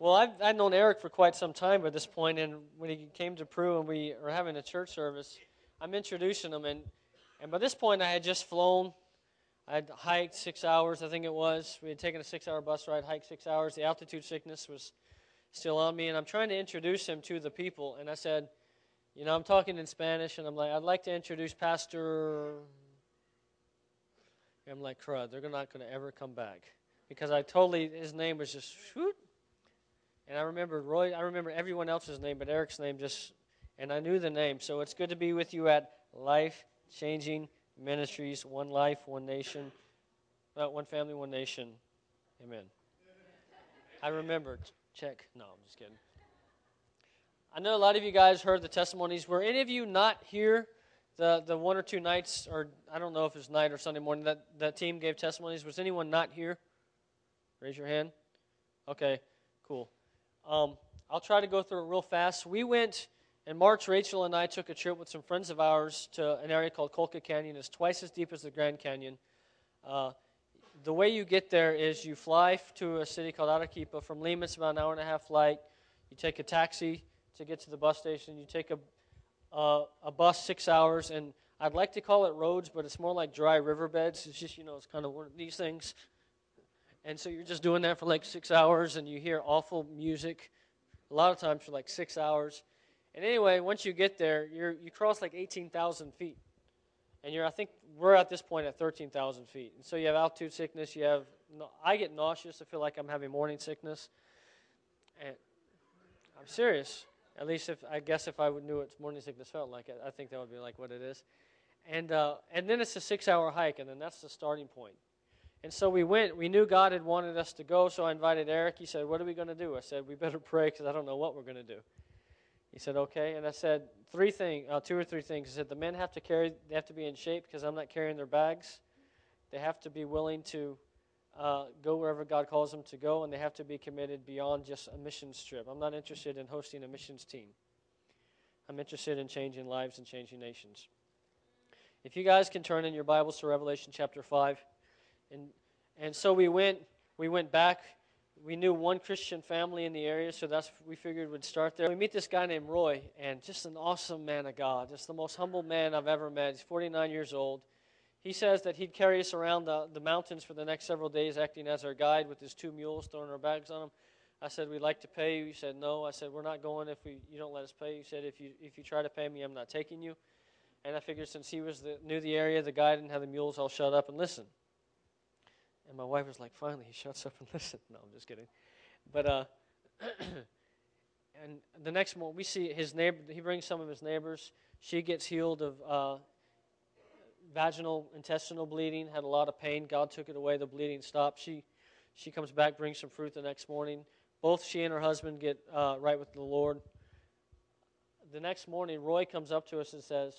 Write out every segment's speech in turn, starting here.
Well, I've, I'd known Eric for quite some time at this point, and when he came to Peru and we were having a church service, I'm introducing him, and, and by this point I had just flown. I had hiked six hours, I think it was. We had taken a six hour bus ride, hiked six hours. The altitude sickness was still on me, and I'm trying to introduce him to the people. And I said, You know, I'm talking in Spanish, and I'm like, I'd like to introduce Pastor. And I'm like, crud, they're not going to ever come back. Because I totally, his name was just, shoot. And I remember Roy, I remember everyone else's name, but Eric's name just, and I knew the name. So it's good to be with you at Life Changing Ministries, One Life, One Nation, uh, One Family, One Nation. Amen. I remembered. Check. No, I'm just kidding. I know a lot of you guys heard the testimonies. Were any of you not here the, the one or two nights, or I don't know if it's night or Sunday morning, that, that team gave testimonies? Was anyone not here? Raise your hand. Okay, cool. Um, I'll try to go through it real fast. We went in March. Rachel and I took a trip with some friends of ours to an area called Colca Canyon. It's twice as deep as the Grand Canyon. Uh, the way you get there is you fly to a city called Arequipa. From Lima, it's about an hour and a half flight. You take a taxi to get to the bus station. You take a uh, a bus six hours, and I'd like to call it roads, but it's more like dry riverbeds. It's just you know it's kind of one of these things. And so you're just doing that for like six hours, and you hear awful music, a lot of times for like six hours. And anyway, once you get there, you you cross like 18,000 feet, and you're I think we're at this point at 13,000 feet. And so you have altitude sickness. You have I get nauseous. I feel like I'm having morning sickness. And I'm serious. At least if I guess if I knew what morning sickness felt like, I think that would be like what it is. And uh, and then it's a six-hour hike, and then that's the starting point. And so we went. We knew God had wanted us to go, so I invited Eric. He said, "What are we going to do?" I said, "We better pray because I don't know what we're going to do." He said, "Okay." And I said three things, uh, two or three things. He said, "The men have to carry. They have to be in shape because I'm not carrying their bags. They have to be willing to uh, go wherever God calls them to go, and they have to be committed beyond just a missions trip. I'm not interested in hosting a missions team. I'm interested in changing lives and changing nations." If you guys can turn in your Bibles to Revelation chapter five. And, and so we went, we went back. We knew one Christian family in the area, so that's we figured we'd start there. We meet this guy named Roy, and just an awesome man of God, just the most humble man I've ever met. He's 49 years old. He says that he'd carry us around the, the mountains for the next several days, acting as our guide with his two mules, throwing our bags on them. I said, We'd like to pay you. He said, No. I said, We're not going if we, you don't let us pay. He said, if you, if you try to pay me, I'm not taking you. And I figured since he was the, knew the area, the guide, and had the mules, I'll shut up and listen. And my wife was like, finally, he shuts up and listens. No, I'm just kidding. But, uh, and the next morning, we see his neighbor, he brings some of his neighbors. She gets healed of uh, vaginal intestinal bleeding, had a lot of pain. God took it away, the bleeding stopped. She, she comes back, brings some fruit the next morning. Both she and her husband get uh, right with the Lord. The next morning, Roy comes up to us and says,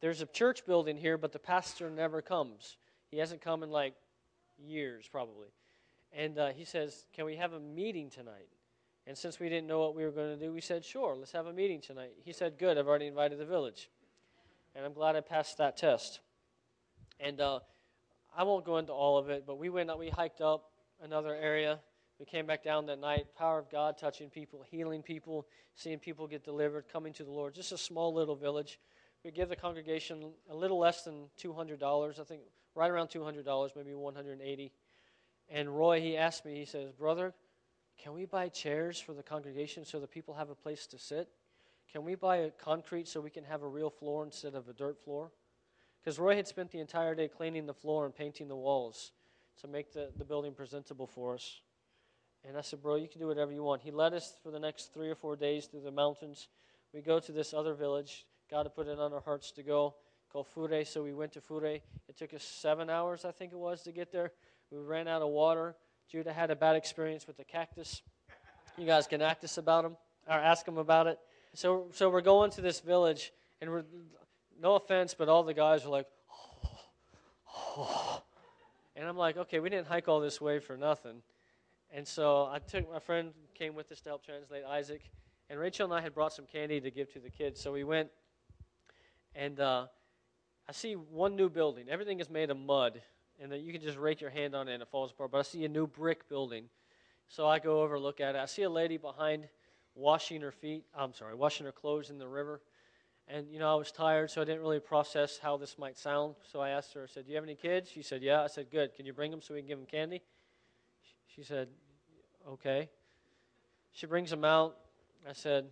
There's a church building here, but the pastor never comes. He hasn't come in like years, probably. And uh, he says, Can we have a meeting tonight? And since we didn't know what we were going to do, we said, Sure, let's have a meeting tonight. He said, Good, I've already invited the village. And I'm glad I passed that test. And uh, I won't go into all of it, but we went, out we hiked up another area. We came back down that night. Power of God touching people, healing people, seeing people get delivered, coming to the Lord. Just a small little village. We give the congregation a little less than $200. I think right around $200, maybe 180 And Roy, he asked me, he says, Brother, can we buy chairs for the congregation so the people have a place to sit? Can we buy a concrete so we can have a real floor instead of a dirt floor? Because Roy had spent the entire day cleaning the floor and painting the walls to make the, the building presentable for us. And I said, Bro, you can do whatever you want. He led us for the next three or four days through the mountains. We go to this other village. God had put it on our hearts to go called Fure. So we went to Fure. It took us seven hours, I think it was, to get there. We ran out of water. Judah had a bad experience with the cactus. You guys can ask us about them or ask them about it. So, so we're going to this village, and we're no offense, but all the guys are like, oh, oh. and I'm like, okay, we didn't hike all this way for nothing. And so I took my friend came with us to help translate Isaac, and Rachel and I had brought some candy to give to the kids. So we went, and uh, I see one new building. Everything is made of mud, and then you can just rake your hand on it and it falls apart. But I see a new brick building. So I go over, and look at it. I see a lady behind washing her feet. I'm sorry, washing her clothes in the river. And, you know, I was tired, so I didn't really process how this might sound. So I asked her, I said, Do you have any kids? She said, Yeah. I said, Good. Can you bring them so we can give them candy? She said, Okay. She brings them out. I said,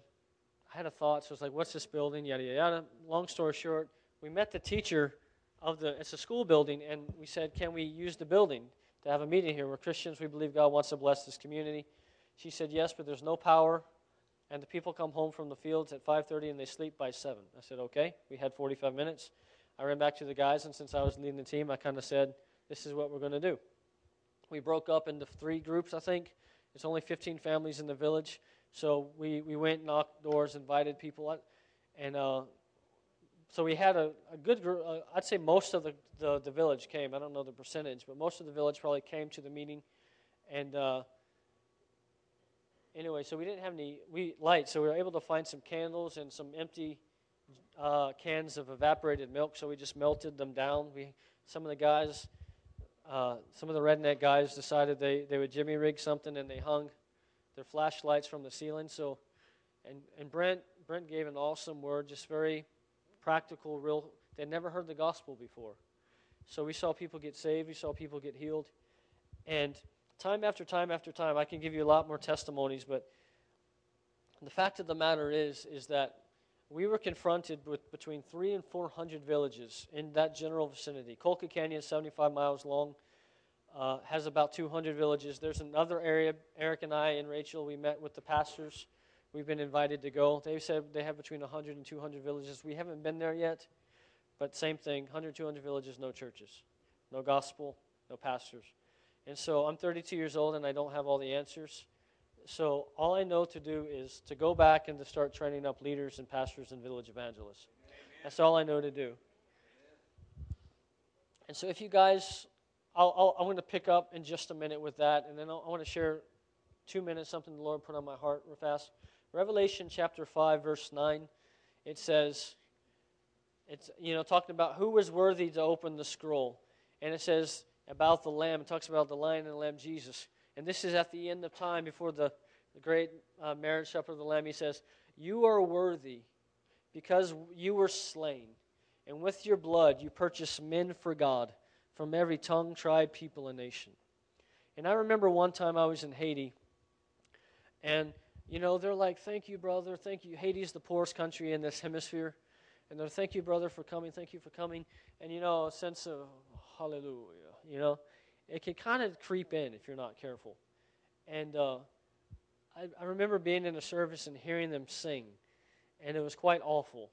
I had a thought. So I was like, What's this building? Yada, yada, yada. Long story short, we met the teacher of the, it's a school building, and we said, Can we use the building to have a meeting here? We're Christians. We believe God wants to bless this community. She said, Yes, but there's no power and the people come home from the fields at 5.30 and they sleep by 7 i said okay we had 45 minutes i ran back to the guys and since i was leading the team i kind of said this is what we're going to do we broke up into three groups i think it's only 15 families in the village so we, we went knocked doors invited people and uh, so we had a, a good group uh, i'd say most of the, the, the, village came i don't know the percentage but most of the village probably came to the meeting and uh, anyway, so we didn't have any we lights, so we were able to find some candles and some empty uh, cans of evaporated milk. So we just melted them down. We some of the guys, uh, some of the redneck guys decided they they would jimmy rig something, and they hung their flashlights from the ceiling. So, and and Brent Brent gave an awesome word, just very practical, real. They'd never heard the gospel before, so we saw people get saved. We saw people get healed, and time after time after time. I can give you a lot more testimonies, but the fact of the matter is, is that we were confronted with between three and four hundred villages in that general vicinity. Colca Canyon, 75 miles long, uh, has about 200 villages. There's another area, Eric and I and Rachel, we met with the pastors. We've been invited to go. They said they have between 100 and 200 villages. We haven't been there yet, but same thing 100, 200 villages, no churches, no gospel, no pastors. And so I'm 32 years old and I don't have all the answers. So all I know to do is to go back and to start training up leaders and pastors and village evangelists. That's all I know to do. And so if you guys, I'll, I'll, I'm going to pick up in just a minute with that, and then I'll, I want to share two minutes something the Lord put on my heart real fast. Revelation chapter 5, verse 9, it says, it's, you know, talking about who was worthy to open the scroll. And it says, about the Lamb. It talks about the Lion and the Lamb, Jesus. And this is at the end of time before the, the great uh, marriage supper of the Lamb. He says, You are worthy because you were slain, and with your blood you purchased men for God from every tongue, tribe, people, and nation. And I remember one time I was in Haiti, and you know, they're like, Thank you, brother. Thank you. Haiti is the poorest country in this hemisphere. And they're, Thank you, brother, for coming. Thank you for coming. And you know, a sense of hallelujah you know, it can kind of creep in if you're not careful. And uh, I, I remember being in a service and hearing them sing, and it was quite awful.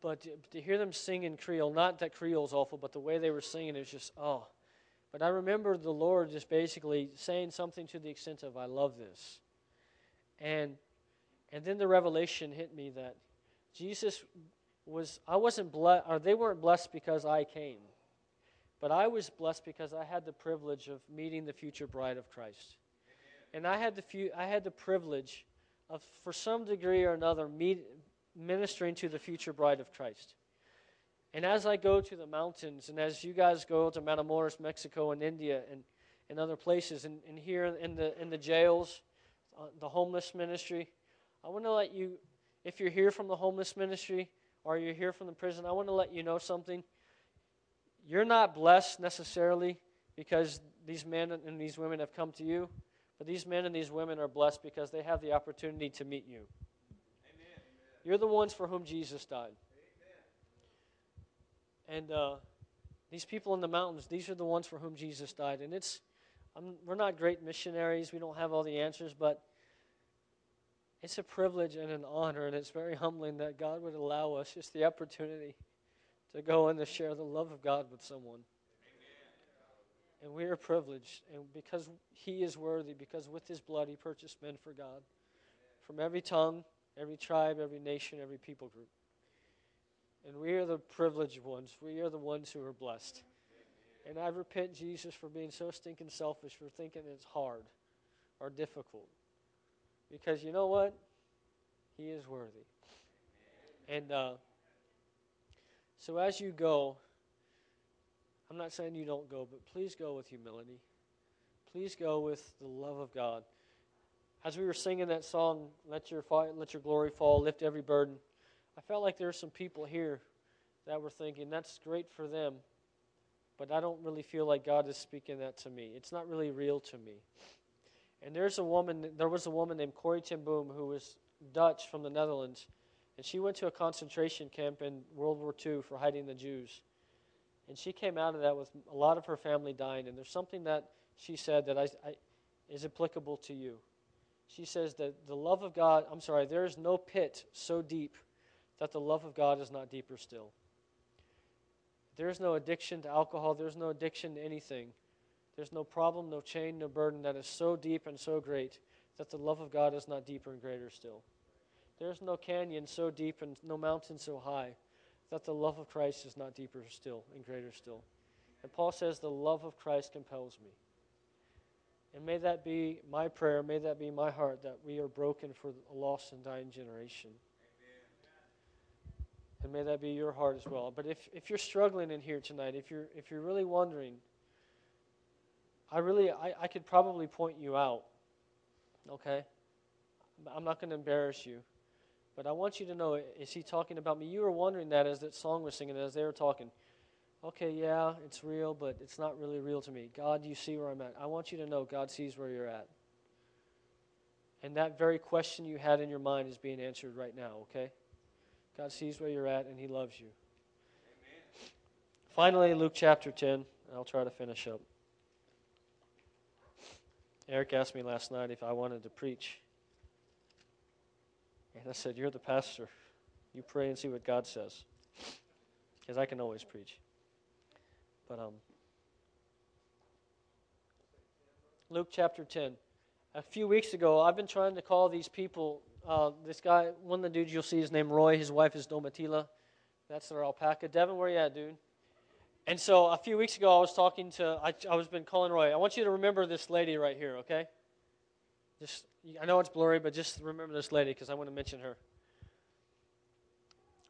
But to, hear them sing in Creole, not that Creole is awful, but the way they were singing, was just, oh. But I remember the Lord just basically saying something to the extent of, I love this. And, and then the revelation hit me that Jesus was, I wasn't blessed, or they weren't blessed because I came. But I was blessed because I had the privilege of meeting the future bride of Christ. And I had the, few, I had the privilege of, for some degree or another, meet, ministering to the future bride of Christ. And as I go to the mountains, and as you guys go to Matamoros, Mexico, and India, and, and other places, and, and here in the, in the jails, uh, the homeless ministry, I want to let you, if you're here from the homeless ministry or you're here from the prison, I want to let you know something you're not blessed necessarily because these men and these women have come to you, but these men and these women are blessed because they have the opportunity to meet you. Amen. You're the ones for whom Jesus died. And uh, these people in the mountains, these are the ones for whom Jesus died. And it's, I'm, we're not great missionaries, we don't have all the answers, but it's a privilege and an honor, and it's very humbling that God would allow us just the opportunity to go and to share the love of God with someone. Amen. And we are privileged, and because He is worthy, because with His blood He purchased men for God from every tongue, every tribe, every nation, every people group. And we are the privileged ones. We are the ones who are blessed. And I repent, Jesus, for being so stinking selfish, for thinking it's hard or difficult. Because you know what? He is worthy. And, uh, so as you go, I'm not saying you don't go, but please go with humility. please go with the love of God. As we were singing that song, "Let Your Let Your Glory Fall, Lift Every Burden," I felt like there were some people here that were thinking that's great for them, but I don't really feel like God is speaking that to me. It's not really real to me. And there's a woman. There was a woman named Corrie ten Boom who was Dutch from the Netherlands, and she went to a concentration camp in World War II for hiding the Jews. And she came out of that with a lot of her family dying. And there's something that she said that I, I, is applicable to you. She says that the love of God, I'm sorry, there is no pit so deep that the love of God is not deeper still. There's no addiction to alcohol, there's no addiction to anything. There's no problem, no chain, no burden that is so deep and so great that the love of God is not deeper and greater still. There's no canyon so deep and no mountain so high that the love of Christ is not deeper still and greater still. And Paul says, The love of Christ compels me. And may that be my prayer, may that be my heart, that we are broken for a lost and dying generation. And may that be your heart as well. But if, if you're struggling in here tonight, if you're, if you're really wondering, I really, I, I could probably point you out. Okay? I'm not going to embarrass you. But I want you to know, is he talking about me? You were wondering that as that song was singing, as they were talking. Okay, yeah, it's real, but it's not really real to me. God, you see where I'm at. I want you to know God sees where you're at. And that very question you had in your mind is being answered right now, okay? God sees where you're at and he loves you. Amen. Finally, Luke chapter 10, I'll try to finish up. Eric asked me last night if I wanted to preach. And I said, You're the pastor. You pray and see what God says. Because I can always preach. But um, Luke chapter 10. A few weeks ago, I've been trying to call these people. Uh, this guy, one of the dudes you'll see is named Roy. His wife is Domitila. That's their alpaca. Devin, where you at, dude? And so a few weeks ago, I was talking to, I, I was been calling Roy. I want you to remember this lady right here, okay? Just, I know it's blurry, but just remember this lady because I want to mention her.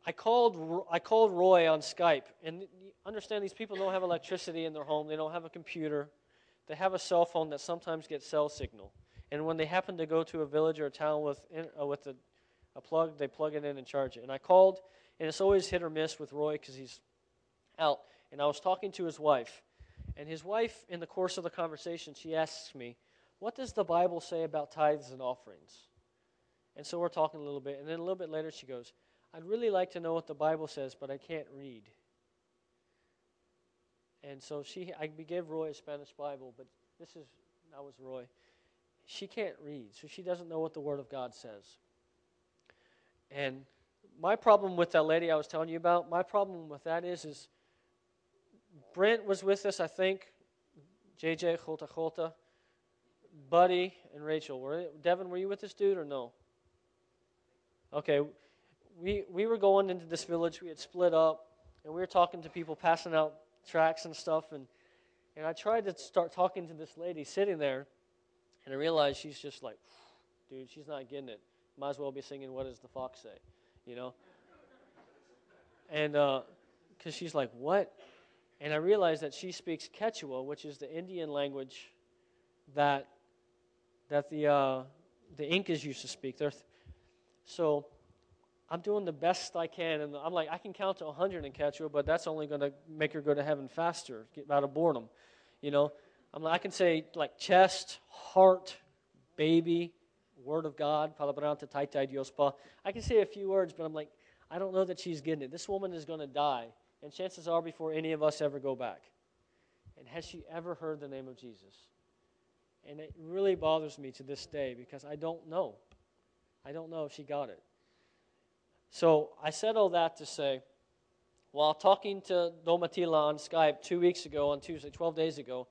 I called, I called Roy on Skype, and understand these people don't have electricity in their home. They don't have a computer. They have a cell phone that sometimes gets cell signal. And when they happen to go to a village or a town with, uh, with a, a plug, they plug it in and charge it. And I called, and it's always hit or miss with Roy because he's out. And I was talking to his wife. And his wife, in the course of the conversation, she asks me, What does the Bible say about tithes and offerings? And so we're talking a little bit. And then a little bit later, she goes, I'd really like to know what the Bible says, but I can't read. And so she, I gave Roy a Spanish Bible, but this is, that was Roy. She can't read, so she doesn't know what the Word of God says. And my problem with that lady I was telling you about, my problem with that is, is Brent was with us, I think. JJ, Jota Jota, Buddy, and Rachel. Were Devin, were you with this dude or no? Okay, we we were going into this village. We had split up, and we were talking to people, passing out tracks and stuff. And and I tried to start talking to this lady sitting there, and I realized she's just like, dude, she's not getting it. Might as well be singing "What Does the Fox Say," you know. And because uh, she's like, what? And I realized that she speaks Quechua, which is the Indian language that that the uh, the Incas used to speak. Th- so I'm doing the best I can, and I'm like, I can count to 100 in Quechua, but that's only going to make her go to heaven faster, get out of boredom, you know. I'm like, I can say like chest, heart, baby, word of God. I can say a few words, but I'm like, I don't know that she's getting it. This woman is going to die and chances are before any of us ever go back. And has she ever heard the name of Jesus? And it really bothers me to this day because I don't know. I don't know if she got it. So I said all that to say, while talking to Domitila on Skype two weeks ago, on Tuesday, 12 days ago,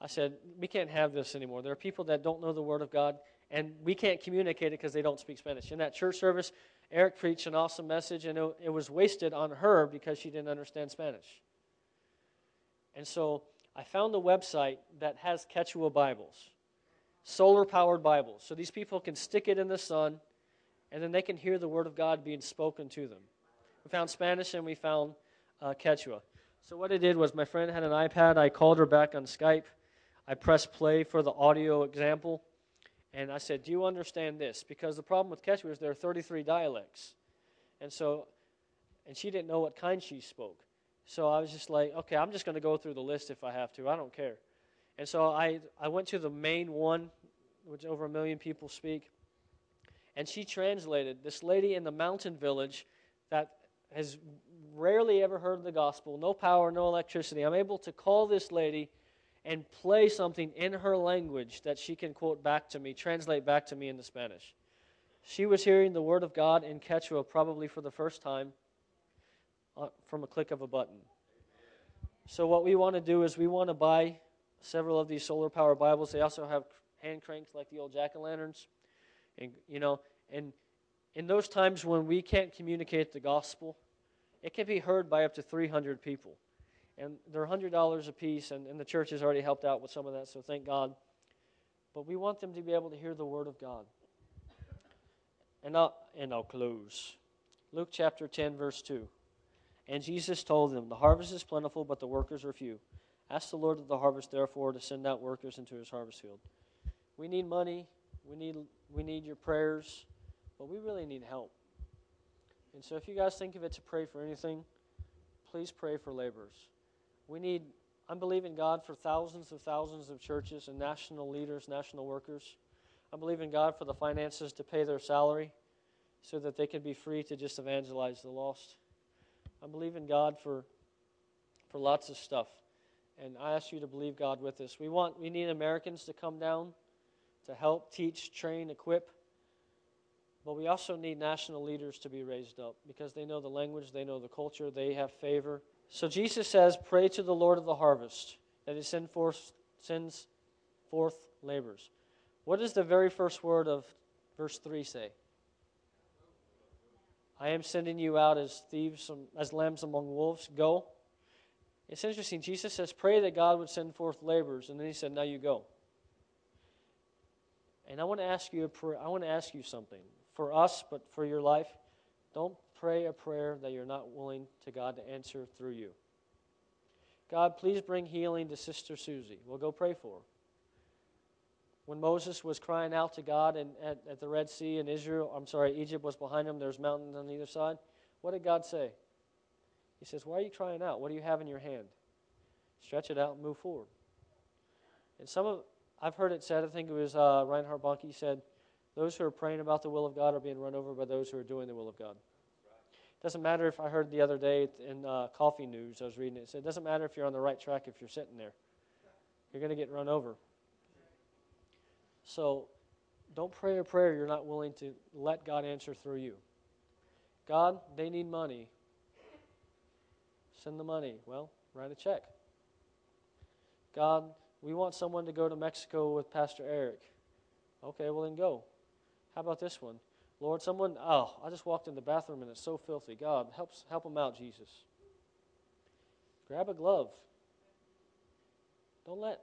I said, we can't have this anymore. There are people that don't know the Word of God, and we can't communicate it because they don't speak Spanish. In that church service, Eric preached an awesome message, and it, it was wasted on her because she didn't understand Spanish. And so I found a website that has Quechua Bibles, solar powered Bibles. So these people can stick it in the sun, and then they can hear the Word of God being spoken to them. We found Spanish and we found uh, Quechua. So what I did was my friend had an iPad. I called her back on Skype. I pressed play for the audio example, and I said, Do you understand this? Because the problem with Quechua is there are 33 dialects. And so, and she didn't know what kind she spoke. So I was just like, okay, I'm just going to go through the list if I have to. I don't care. And so I, I went to the main one, which over a million people speak. And she translated this lady in the mountain village that has rarely ever heard the gospel, no power, no electricity. I'm able to call this lady and play something in her language that she can quote back to me, translate back to me into Spanish. She was hearing the word of God in Quechua probably for the first time uh, from a click of a button. So, what we want to do is we want to buy several of these solar power Bibles. They also have hand cranks like the old jack o' lanterns. And, you know, and in those times when we can't communicate the gospel, it can be heard by up to 300 people. And they're $100 a piece, and, and the church has already helped out with some of that, so thank God. But we want them to be able to hear the word of God. And I'll, and I'll close. Luke chapter 10, verse 2. And Jesus told them, The harvest is plentiful, but the workers are few. Ask the Lord of the harvest, therefore, to send out workers into his harvest field. We need money, we need, we need your prayers, but we really need help. And so, if you guys think of it to pray for anything, please pray for laborers. We need, I'm believing God for thousands of thousands of churches and national leaders, national workers. I believe in God for the finances to pay their salary so that they can be free to just evangelize the lost. I believe in God for, for lots of stuff. And I ask you to believe God with us. We want we need Americans to come down to help teach, train, equip. But we also need national leaders to be raised up because they know the language, they know the culture, they have favor. So Jesus says, Pray to the Lord of the harvest that he send forth, sends forth labors. What does the very first word of verse 3 say? I am sending you out as thieves, as lambs among wolves. Go. It's interesting. Jesus says, Pray that God would send forth labors. And then he said, Now you go. And I want to ask you a prayer. I want to ask you something for us, but for your life. Don't pray a prayer that you're not willing to God to answer through you. God, please bring healing to Sister Susie. We'll go pray for her. When Moses was crying out to God and at, at the Red Sea and Israel, I'm sorry, Egypt was behind him, there's mountains on either side. What did God say? He says, Why are you crying out? What do you have in your hand? Stretch it out and move forward. And some of, I've heard it said, I think it was uh, Reinhard Bonnke said, those who are praying about the will of God are being run over by those who are doing the will of God. Doesn't matter if I heard the other day in uh, Coffee News, I was reading it, it said, it doesn't matter if you're on the right track if you're sitting there. You're going to get run over. So don't pray a prayer you're not willing to let God answer through you. God, they need money. Send the money. Well, write a check. God, we want someone to go to Mexico with Pastor Eric. Okay, well then go. How about this one? Lord, someone, oh, I just walked in the bathroom and it's so filthy. God, help, help them out, Jesus. Grab a glove. Don't let,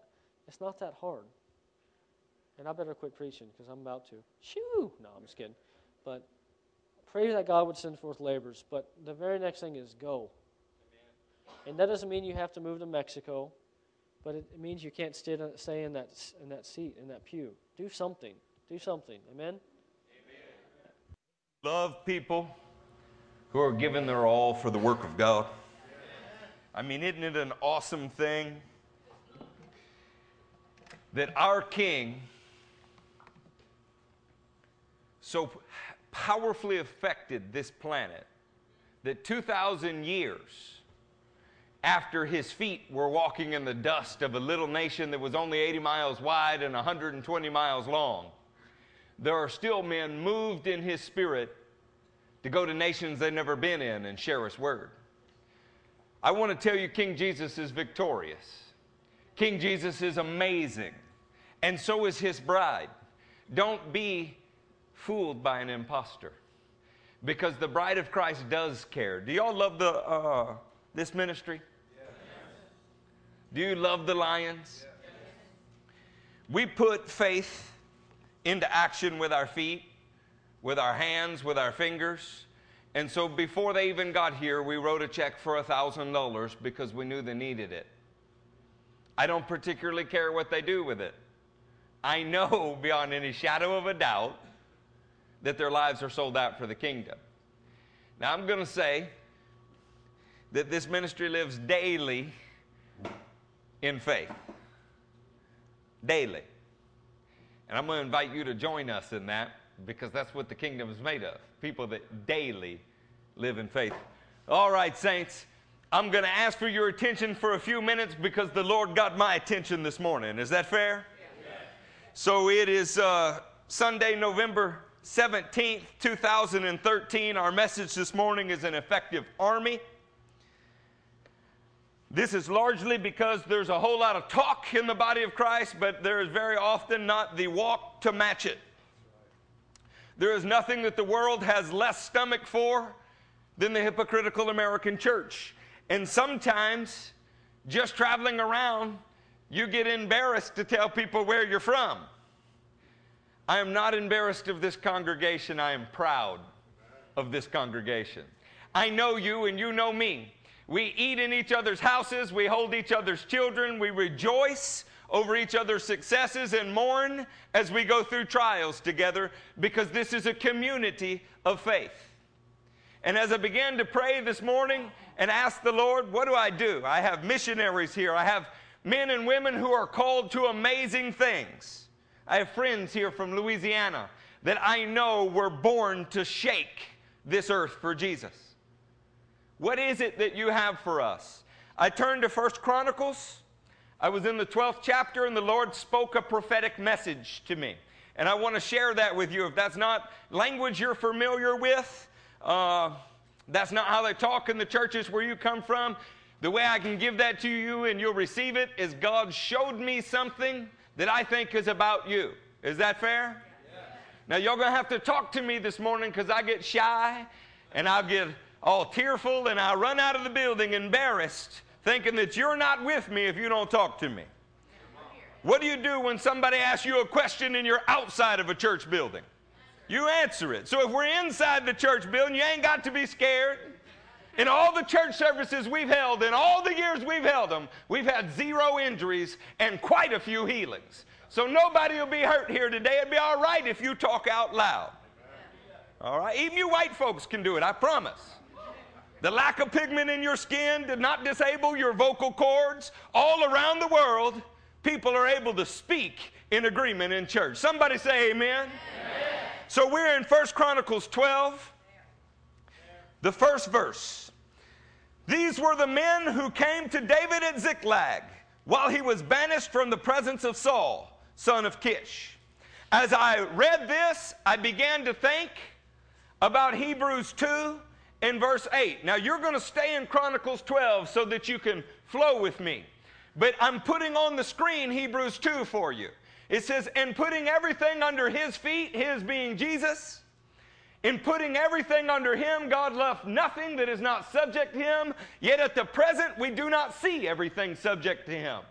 it's not that hard. And I better quit preaching because I'm about to. Shoo! No, I'm just kidding. But pray that God would send forth laborers. But the very next thing is go. Amen. And that doesn't mean you have to move to Mexico, but it means you can't stay in, that, in that seat, in that pew. Do something. Do something. Amen? Love people who are giving their all for the work of God. I mean, isn't it an awesome thing that our King so powerfully affected this planet that 2,000 years after his feet were walking in the dust of a little nation that was only 80 miles wide and 120 miles long, there are still men moved in his spirit to go to nations they've never been in and share his word. I want to tell you, King Jesus is victorious. King Jesus is amazing, and so is his bride. Don't be fooled by an impostor because the bride of Christ does care. Do y'all love the, uh, this ministry? Yes. Do you love the Lions? Yes. We put faith into action with our feet, with our hands, with our fingers. And so before they even got here, we wrote a check for $1,000 because we knew they needed it. I don't particularly care what they do with it. I know beyond any shadow of a doubt that their lives are sold out for the kingdom. Now, I'm going to say that this ministry lives daily in faith. Daily. And I'm going to invite you to join us in that because that's what the kingdom is made of people that daily live in faith. All right, saints. I'm going to ask for your attention for a few minutes because the Lord got my attention this morning. Is that fair? Yes. So it is uh, Sunday, November 17th, 2013. Our message this morning is an effective army. This is largely because there's a whole lot of talk in the body of Christ, but there is very often not the walk to match it. There is nothing that the world has less stomach for than the hypocritical American church. And sometimes, just traveling around, you get embarrassed to tell people where you're from. I am not embarrassed of this congregation. I am proud of this congregation. I know you and you know me. We eat in each other's houses, we hold each other's children, we rejoice over each other's successes and mourn as we go through trials together because this is a community of faith. And as I began to pray this morning and ask the Lord, what do I do? I have missionaries here. I have men and women who are called to amazing things. I have friends here from Louisiana that I know were born to shake this earth for Jesus. What is it that you have for us? I turned to First Chronicles. I was in the 12th chapter and the Lord spoke a prophetic message to me. And I want to share that with you. If that's not language you're familiar with, uh, that's not how they talk in the churches where you come from. The way I can give that to you and you'll receive it is God showed me something that I think is about you. Is that fair? Yes. Now, you're going to have to talk to me this morning because I get shy and I'll get all tearful and I'll run out of the building embarrassed thinking that you're not with me if you don't talk to me. What do you do when somebody asks you a question and you're outside of a church building? You answer it. So if we're inside the church building, you ain't got to be scared. In all the church services we've held, in all the years we've held them, we've had zero injuries and quite a few healings. So nobody will be hurt here today. It'd be all right if you talk out loud. All right? Even you white folks can do it, I promise. The lack of pigment in your skin did not disable your vocal cords. All around the world, people are able to speak in agreement in church. Somebody say amen. amen. So we're in First Chronicles 12, the first verse. These were the men who came to David at Ziklag while he was banished from the presence of Saul, son of Kish. As I read this, I began to think about Hebrews 2 and verse 8. Now you're going to stay in Chronicles 12 so that you can flow with me. But I'm putting on the screen Hebrews 2 for you. It says, and putting everything under his feet, his being Jesus, in putting everything under him, God left nothing that is not subject to him, yet at the present we do not see everything subject to him.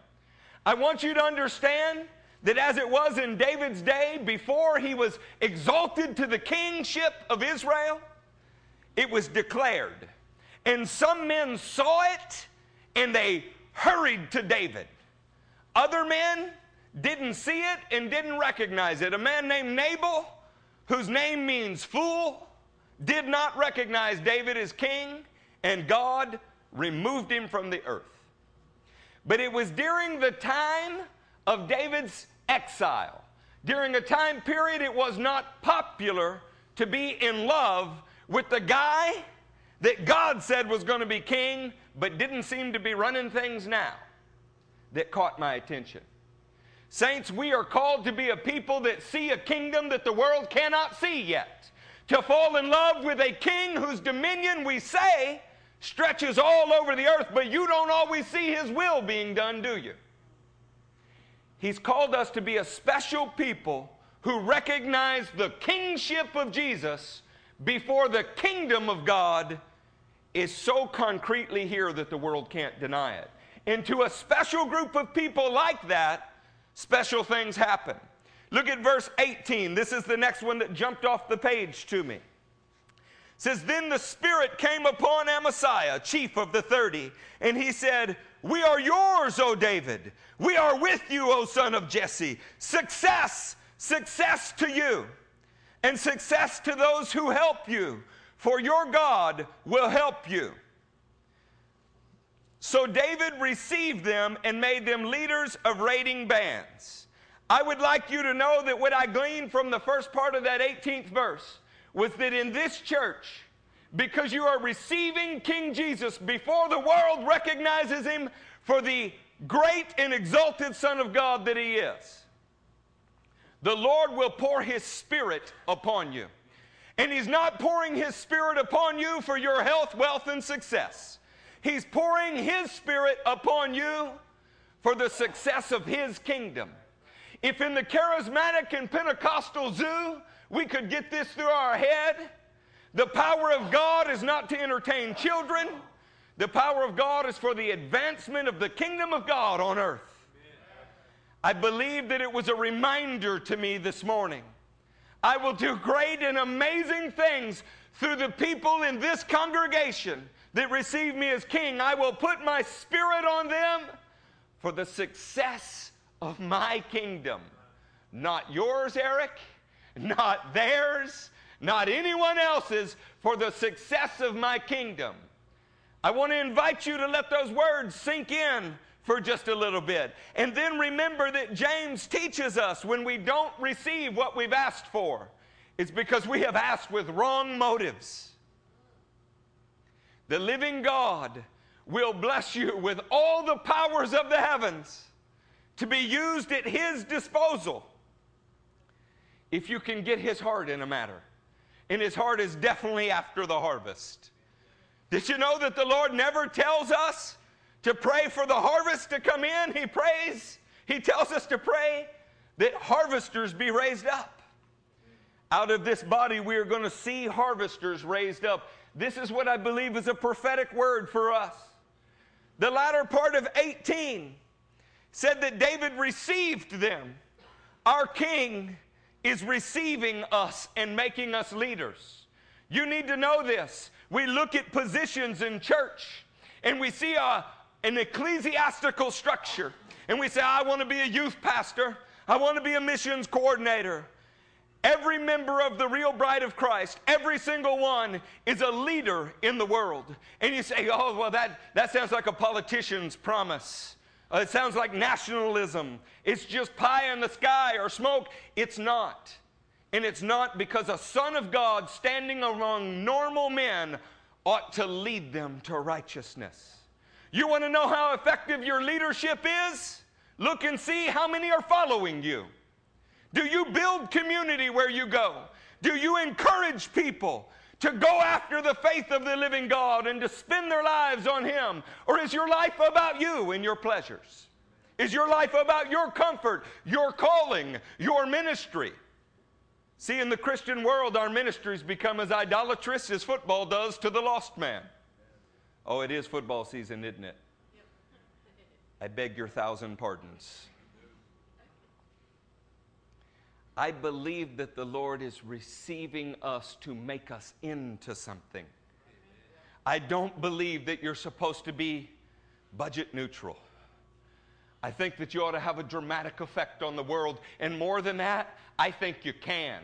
I want you to understand that as it was in David's day, before he was exalted to the kingship of Israel, it was declared. And some men saw it and they hurried to David. Other men didn't see it and didn't recognize it. A man named Nabal, whose name means fool, did not recognize David as king, and God removed him from the earth. But it was during the time of David's exile, during a time period it was not popular to be in love with the guy that God said was going to be king, but didn't seem to be running things now, that caught my attention. Saints, we are called to be a people that see a kingdom that the world cannot see yet. To fall in love with a king whose dominion we say stretches all over the earth, but you don't always see his will being done, do you? He's called us to be a special people who recognize the kingship of Jesus before the kingdom of God is so concretely here that the world can't deny it. And to a special group of people like that, special things happen. Look at verse 18. This is the next one that jumped off the page to me. says, Then the Spirit came upon Amaziah, chief of the thirty, and he said, We are yours, O David. We are with you, O son of Jesse. Success, success to you, and success to those who help you, for your God will help you. So David received them and made them leaders of raiding bands. I would like you to know that what I gleaned from the first part of that 18th verse was that in this church, because you are receiving King Jesus before the world recognizes him for the great and exalted Son of God that he is, the Lord will pour his Spirit upon you. And he's not pouring his Spirit upon you for your health, wealth, and success. He's pouring his Spirit upon you for the success of his kingdom. If in the charismatic and Pentecostal zoo we could get this through our head, the power of God is not to entertain children. The power of God is for the advancement of the kingdom of God on earth. I believe that it was a reminder to me this morning. I will do great and amazing things through the people in this congregation that receive me as king. I will put my spirit on them for the success of my kingdom. Not yours, Eric, not theirs, not anyone else's, for the success of my kingdom. I want to invite you to let those words sink in for just a little bit. And then remember that James teaches us when we don't receive what we've asked for, it's because we have asked with wrong motives. The living God will bless you with all the powers of the heavens to be used at His disposal if you can get His heart in a matter and his heart is definitely after the harvest. Did you know that the Lord never tells us to pray for the harvest to come in? He prays, He tells us to pray that harvesters be raised up. Out of this body, we are going to see harvesters raised up. This is what I believe is a prophetic word for us. The latter part of 18 said that David received them. Our king is receiving us and making us leaders. You need to know this. We look at positions in church and we see a, an ecclesiastical structure and we say, I want to be a youth pastor, I want to be a missions coordinator. Every member of the real bride of Christ, every single one, is a leader in the world. And you say, oh, well, that, that sounds like a politician's promise. Uh, it sounds like nationalism. It's just pie in the sky or smoke. It's not. And it's not because a son of God standing among normal men ought to lead them to righteousness. You want to know how effective your leadership is? Look and see how many are following you. Do you build community where you go? Do you encourage people? to go after the faith of the living God and to spend their lives on Him? Or is your life about you and your pleasures? Is your life about your comfort, your calling, your ministry? See, in the Christian world, our ministries become as idolatrous as football does to the lost man. Oh, it is football season, isn't it? I beg your thousand pardons. I believe that the Lord is receiving us to make us into something. I don't believe that you're supposed to be budget neutral. I think that you ought to have a dramatic effect on the world. And more than that, I think you can.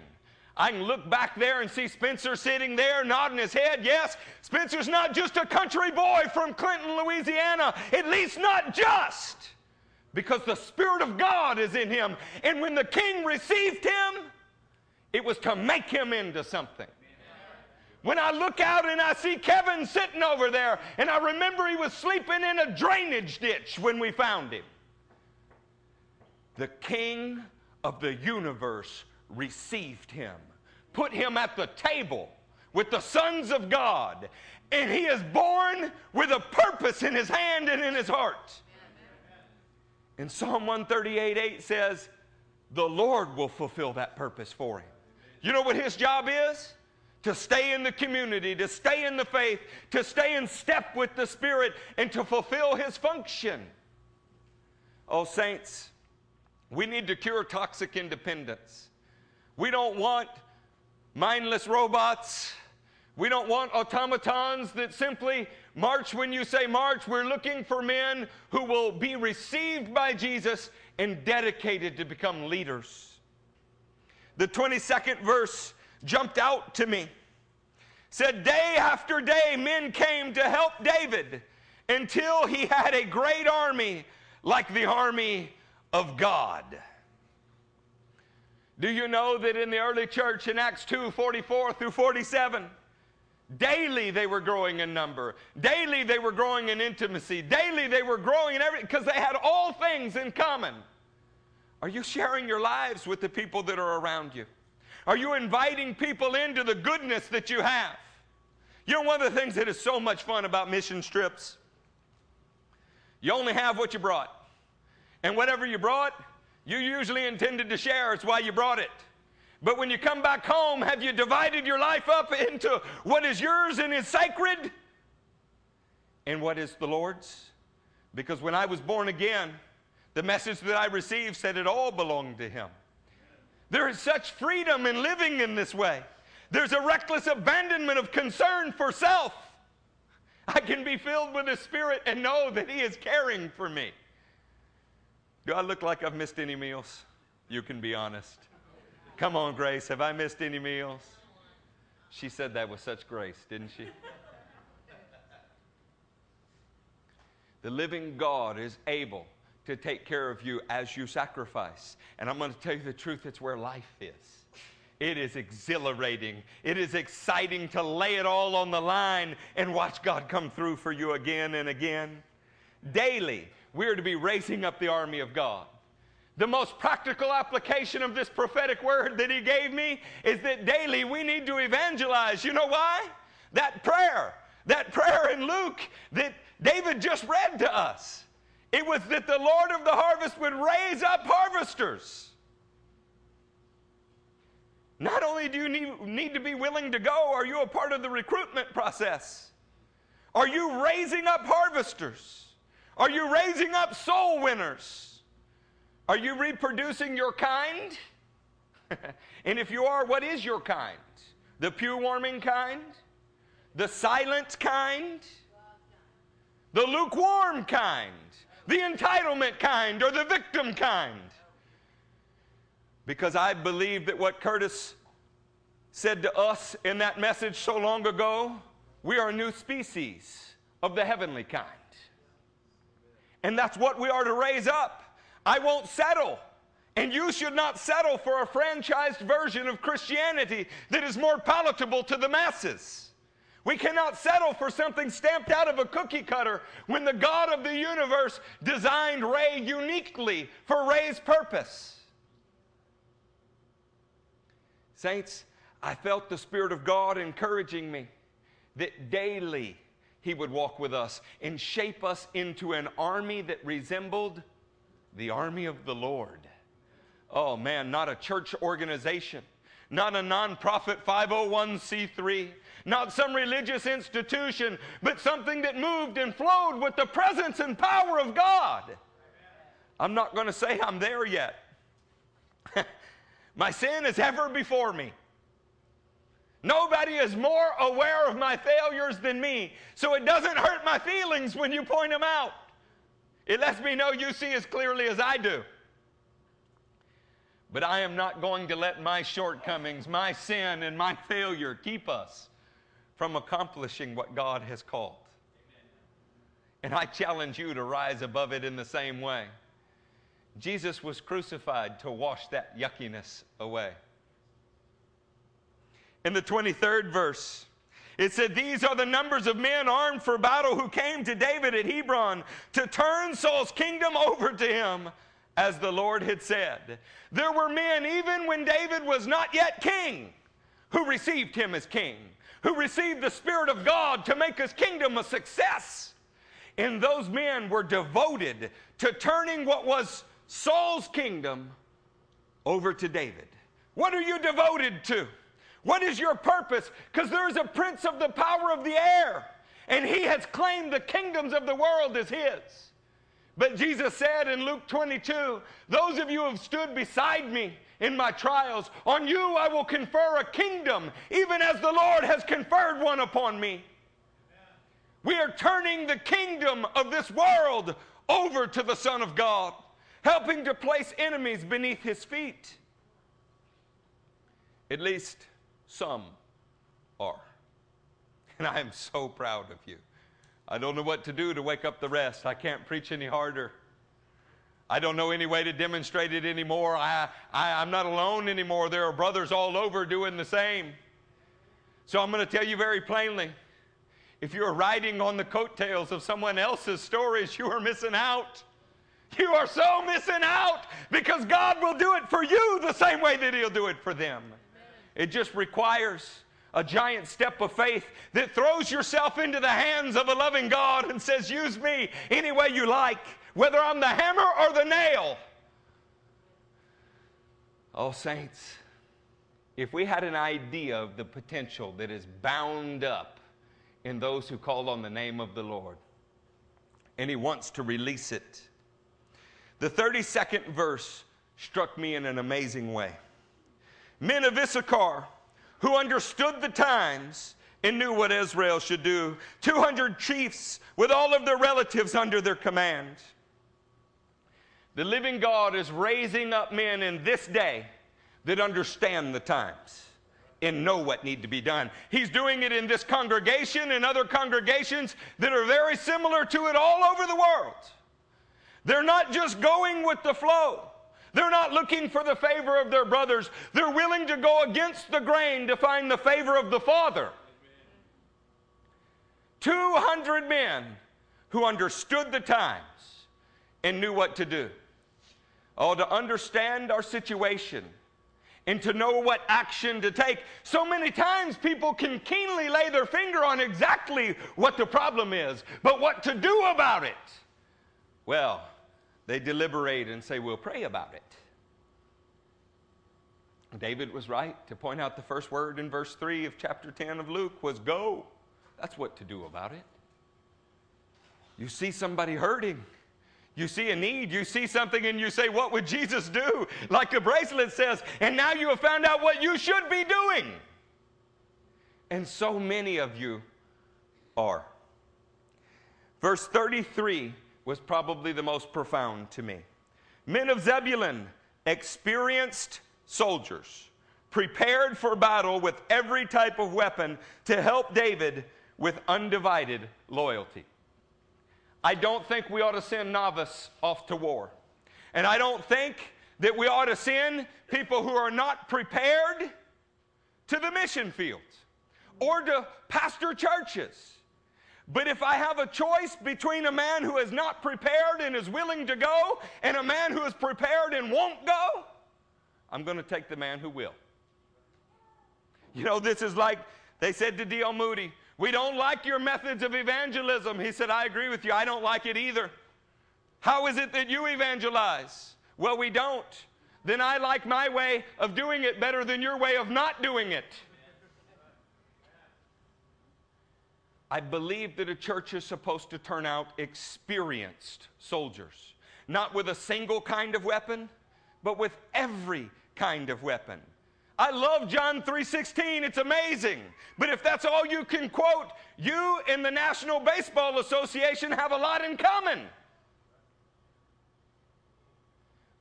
I can look back there and see Spencer sitting there nodding his head. Yes, Spencer's not just a country boy from Clinton, Louisiana, at least not just because the Spirit of God is in him. And when the king received him, it was to make him into something. When I look out and I see Kevin sitting over there, and I remember he was sleeping in a drainage ditch when we found him. The king of the universe received him, put him at the table with the sons of God, and he is born with a purpose in his hand and in his heart. And Psalm 138 8 says, The Lord will fulfill that purpose for him. You know what his job is? To stay in the community, to stay in the faith, to stay in step with the Spirit, and to fulfill his function. Oh, saints, we need to cure toxic independence. We don't want mindless robots. We don't want automatons that simply march when you say march. We're looking for men who will be received by Jesus and dedicated to become leaders. The 22nd verse jumped out to me. Said, Day after day, men came to help David until he had a great army like the army of God. Do you know that in the early church in Acts 2 44 through 47, daily they were growing in number, daily they were growing in intimacy, daily they were growing in everything because they had all things in common. Are you sharing your lives with the people that are around you? Are you inviting people into the goodness that you have? You know, one of the things that is so much fun about mission trips, you only have what you brought. And whatever you brought, you usually intended to share. It's why you brought it. But when you come back home, have you divided your life up into what is yours and is sacred and what is the Lord's? Because when I was born again, the message that I received said it all belonged to Him. There is such freedom in living in this way. There's a reckless abandonment of concern for self. I can be filled with the Spirit and know that He is caring for me. Do I look like I've missed any meals? You can be honest. Come on, Grace. Have I missed any meals? She said that with such grace, didn't she? the living God is able to take care of you as you sacrifice. And I'm going to tell you the truth, it's where life is. It is exhilarating. It is exciting to lay it all on the line and watch God come through for you again and again. Daily, we are to be raising up the army of God. The most practical application of this prophetic word that he gave me is that daily we need to evangelize. You know why? That prayer, that prayer in Luke that David just read to us. It was that the Lord of the harvest would raise up harvesters. Not only do you need, need to be willing to go, are you a part of the recruitment process? Are you raising up harvesters? Are you raising up soul winners? Are you reproducing your kind? and if you are, what is your kind? The pew warming kind? The silent kind? The lukewarm kind? The entitlement kind or the victim kind? Because I believe that what Curtis said to us in that message so long ago, we are a new species of the heavenly kind. And that's what we are to raise up. I won't settle. And you should not settle for a franchised version of Christianity that is more palatable to the masses. We cannot settle for something stamped out of a cookie cutter when the God of the universe designed Ray uniquely for Ray's purpose. Saints, I felt the Spirit of God encouraging me that daily he would walk with us and shape us into an army that resembled the army of the Lord. Oh man, not a church organization, not a nonprofit 501c3, not some religious institution, but something that moved and flowed with the presence and power of God. I'm not going to say I'm there yet. My sin is ever before me. Nobody is more aware of my failures than me, so it doesn't hurt my feelings when you point them out. It lets me know you see as clearly as I do. But I am not going to let my shortcomings, my sin, and my failure keep us from accomplishing what God has called. And I challenge you to rise above it in the same way. Jesus was crucified to wash that yuckiness away in the 23rd verse. It said, These are the numbers of men armed for battle who came to David at Hebron to turn Saul's kingdom over to him, as the Lord had said. There were men, even when David was not yet king, who received him as king, who received the Spirit of God to make his kingdom a success. And those men were devoted to turning what was Saul's kingdom over to David. What are you devoted to? What is your purpose? Because there is a prince of the power of the air, and he has claimed the kingdoms of the world as his. But Jesus said in Luke 22, Those of you who have stood beside me in my trials, on you I will confer a kingdom, even as the Lord has conferred one upon me. We are turning the kingdom of this world over to the Son of God, helping to place enemies beneath his feet. At least some are. And I am so proud of you. I don't know what to do to wake up the rest. I can't preach any harder. I don't know any way to demonstrate it anymore. I, I, am not alone anymore. There are brothers all over doing the same. So I'm going to tell you very plainly if you're riding on the coattails of someone else's stories, you are missing out. You are so missing out because God will do it for you the same way that He'll do it for them. It just requires a giant step of faith that throws yourself into the hands of a loving God and says, Use me any way you like, whether I'm the hammer or the nail. Oh, saints, if we had an idea of the potential that is bound up in those who call on the name of the Lord, and He wants to release it. The 32nd verse struck me in an amazing way. Men of Issachar, who understood the times and knew what Israel should do. 200 chiefs with all of their relatives under their command. The living God is raising up men in this day that understand the times and know what need to be done. He's doing it in this congregation and other congregations that are very similar to it all over the world. They're not just going with the flow. They're not looking for the favor of their brothers. They're willing to go against the grain to find the favor of the Father. 200 men who understood the times and knew what to do. Oh, to understand our situation and to know what action to take. So many times people can keenly lay their finger on exactly what the problem is, but what to do about it? Well, they deliberate and say, We'll pray about it. David was right to point out the first word in verse 3 of chapter 10 of Luke was go. That's what to do about it. You see somebody hurting. You see a need, you see something, and you say, What would Jesus do? Like the bracelet says, and now you have found out what you should be doing. And so many of you are. Verse 33 was probably the most profound to me. Men of Zebulun, experienced soldiers, prepared for battle with every type of weapon to help David with undivided loyalty. I don't think we ought to send novice off to war. And I don't think that we ought to send people who are not prepared to the mission fields or to pastor churches. But if I have a choice between a man who is not prepared and is willing to go and a man who is prepared and won't go, I'm going to take the man who will. You know, this is like they said to D.L. Moody, We don't like your methods of evangelism. He said, I agree with you. I don't like it either. How is it that you evangelize? Well, we don't. Then I like my way of doing it better than your way of not doing it. I believe that a church is supposed to turn out experienced soldiers, not with a single kind of weapon, but with every kind of weapon. I love John 3:16. It's amazing. But if that's all you can quote, you and the National Baseball Association have a lot in common.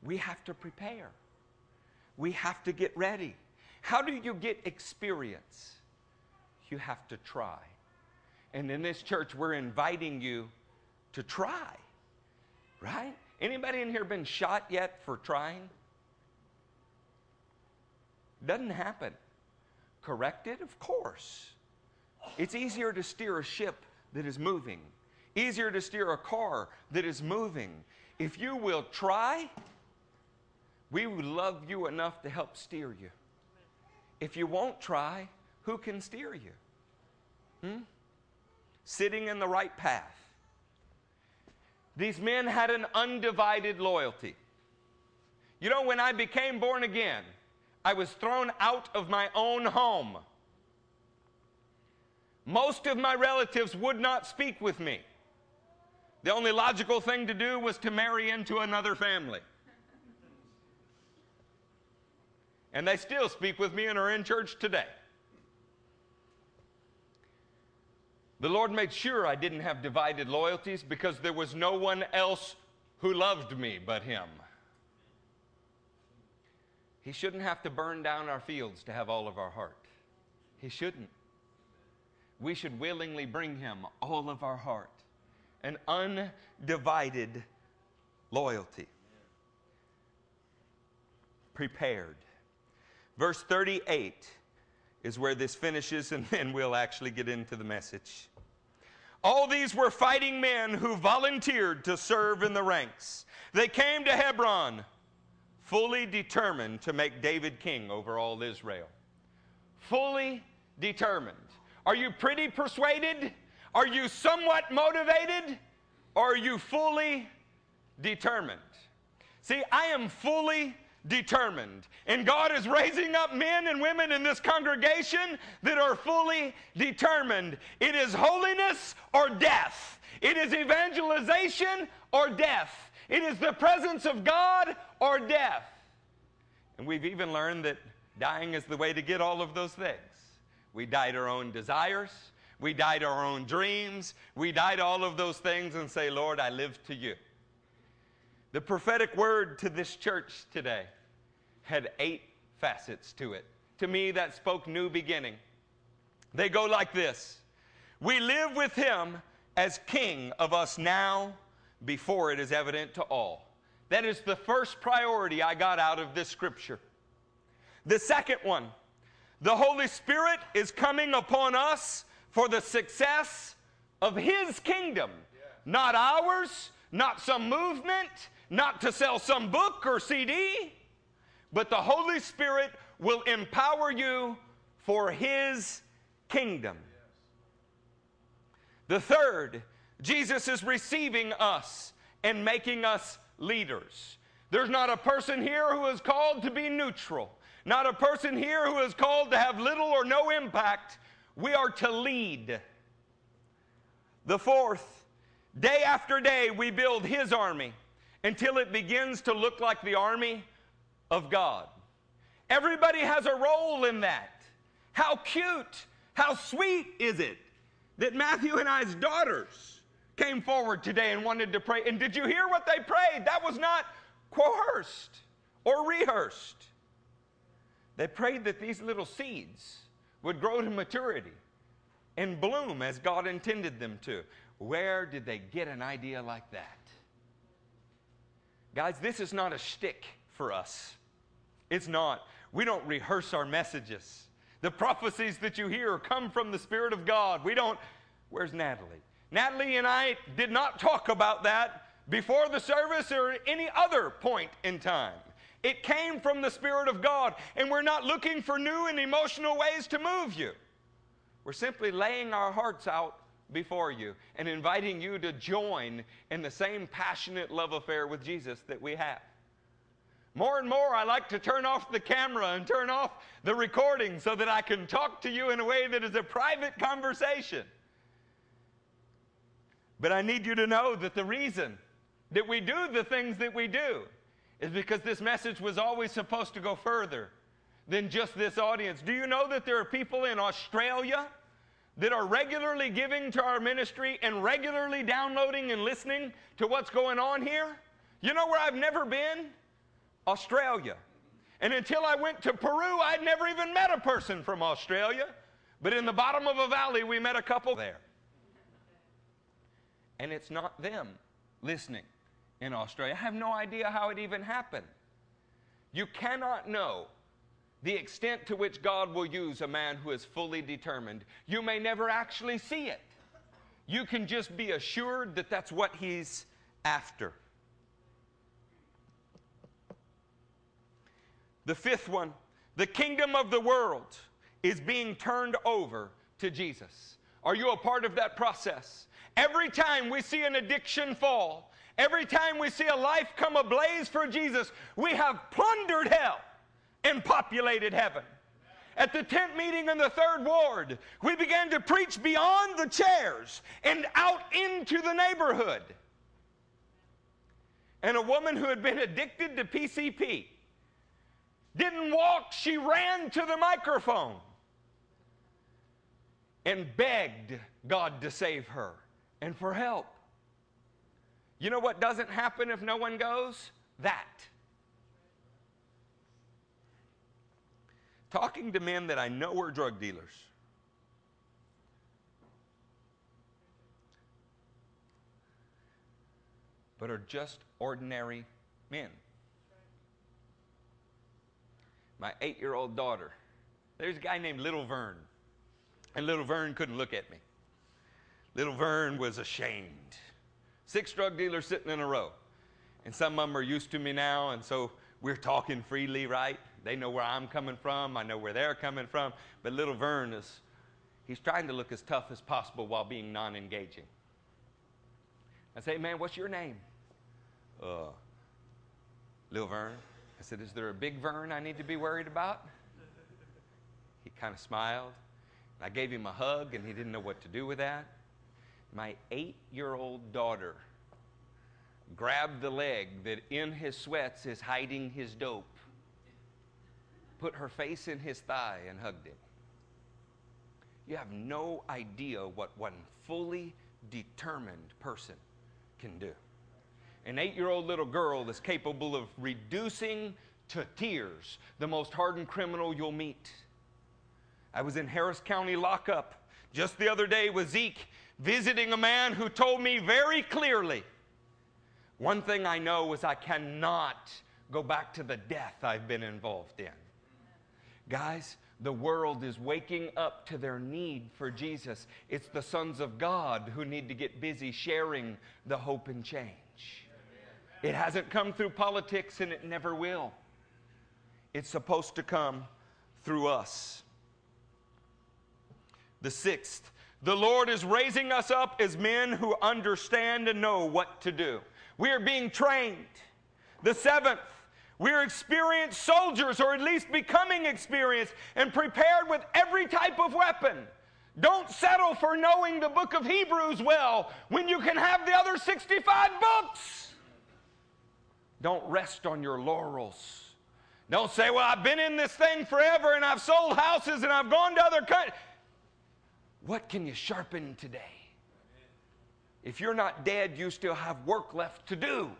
We have to prepare. We have to get ready. How do you get experience? You have to try. And in this church, we're inviting you to try. Right? Anybody in here been shot yet for trying? Doesn't happen. Corrected? Of course. It's easier to steer a ship that is moving, easier to steer a car that is moving. If you will try, we would love you enough to help steer you. If you won't try, who can steer you? Hmm? Sitting in the right path. These men had an undivided loyalty. You know, when I became born again, I was thrown out of my own home. Most of my relatives would not speak with me. The only logical thing to do was to marry into another family. And they still speak with me and are in church today. The Lord made sure I didn't have divided loyalties because there was no one else who loved me but Him. He shouldn't have to burn down our fields to have all of our heart. He shouldn't. We should willingly bring Him all of our heart, an undivided loyalty. Prepared. Verse 38 is where this finishes, and then we'll actually get into the message. All these were fighting men who volunteered to serve in the ranks. They came to Hebron fully determined to make David king over all Israel. Fully determined. Are you pretty persuaded? Are you somewhat motivated? Or are you fully determined? See, I am fully determined. And God is raising up men and women in this congregation that are fully determined. It is holiness or death, it is evangelization or death, it is the presence of God or death. And we've even learned that dying is the way to get all of those things. We died our own desires. We died our own dreams. We died all of those things and say, Lord, I live to you. The prophetic word to this church today had eight facets to it. To me, that spoke new beginning. They go like this We live with him as king of us now before it is evident to all. That is the first priority I got out of this scripture. The second one, the Holy Spirit is coming upon us for the success of His kingdom, not ours, not some movement, not to sell some book or CD but the Holy Spirit will empower you for His kingdom. The third, Jesus is receiving us and making us leaders. There's not a person here who is called to be neutral, not a person here who is called to have little or no impact. We are to lead. The fourth, day after day, we build His army until it begins to look like the army of God. Everybody has a role in that. How cute, how sweet is it that Matthew and I's daughters came forward today and wanted to pray? And did you hear what they prayed? That was not coerced or rehearsed. They prayed that these little seeds would grow to maturity and bloom as God intended them to. Where did they get an idea like that? Guys, this is not a shtick for us. It's not. We don't rehearse our messages. The prophecies that you hear come from the Spirit of God. We don't. Where's Natalie? Natalie and I did not talk about that before the service or any other point in time. It came from the Spirit of God, and we're not looking for new and emotional ways to move you. We're simply laying our hearts out before you and inviting you to join in the same passionate love affair with Jesus that we have. More and more, I like to turn off the camera and turn off the recording so that I can talk to you in a way that is a private conversation. But I need you to know that the reason that we do the things that we do is because this message was always supposed to go further than just this audience. Do you know that there are people in Australia that are regularly giving to our ministry and regularly downloading and listening to what's going on here? You know where I've never been? Australia. And until I went to Peru, I'd never even met a person from Australia. But in the bottom of a valley, we met a couple there. And it's not them listening in Australia. I have no idea how it even happened. You cannot know the extent to which God will use a man who is fully determined. You may never actually see it. You can just be assured that that's what he's after. The fifth one, the kingdom of the world is being turned over to Jesus. Are you a part of that process? Every time we see an addiction fall, every time we see a life come ablaze for Jesus, we have plundered hell and populated heaven. At the tent meeting in the third ward, we began to preach beyond the chairs and out into the neighborhood. and a woman who had been addicted to PCP didn't walk, she ran to the microphone and begged God to save her and for help. You know what doesn't happen if no one goes? That. Talking to men that I know are drug dealers. But are just ordinary men. My eight year old daughter, there's a guy named Little Vern. And little Vern couldn't look at me. Little Vern was ashamed. Six drug dealers sitting in a row. And some of them are used to me now, and so we're talking freely, right? They know where I'm coming from, I know where they're coming from. But little Vern is, he's trying to look as tough as possible while being non engaging. I say, man, what's your name? Uh, Little Vern. I said, is there a big Vern I need to be worried about? He kind of smiled. And I gave him a hug, and he didn't know what to do with that. My eight year old daughter grabbed the leg that in his sweats is hiding his dope, put her face in his thigh, and hugged him. You have no idea what one fully determined person can do. An eight year old little girl is capable of reducing to tears the most hardened criminal you'll meet. I was in Harris County lockup just the other day with Zeke visiting a man who told me very clearly one thing I know is I cannot go back to the death I've been involved in. Guys, the world is waking up to their need for Jesus. It's the sons of God who need to get busy sharing the hope and change. It hasn't come through politics and it never will. It's supposed to come through us. The sixth, the Lord is raising us up as men who understand and know what to do. We are being trained. The seventh, we're experienced soldiers, or at least becoming experienced and prepared with every type of weapon. Don't settle for knowing the book of Hebrews well when you can have the other 65 books. Don't rest on your laurels. Don't say, Well, I've been in this thing forever and I've sold houses and I've gone to other countries. What can you sharpen today? If you're not dead, you still have work left to do.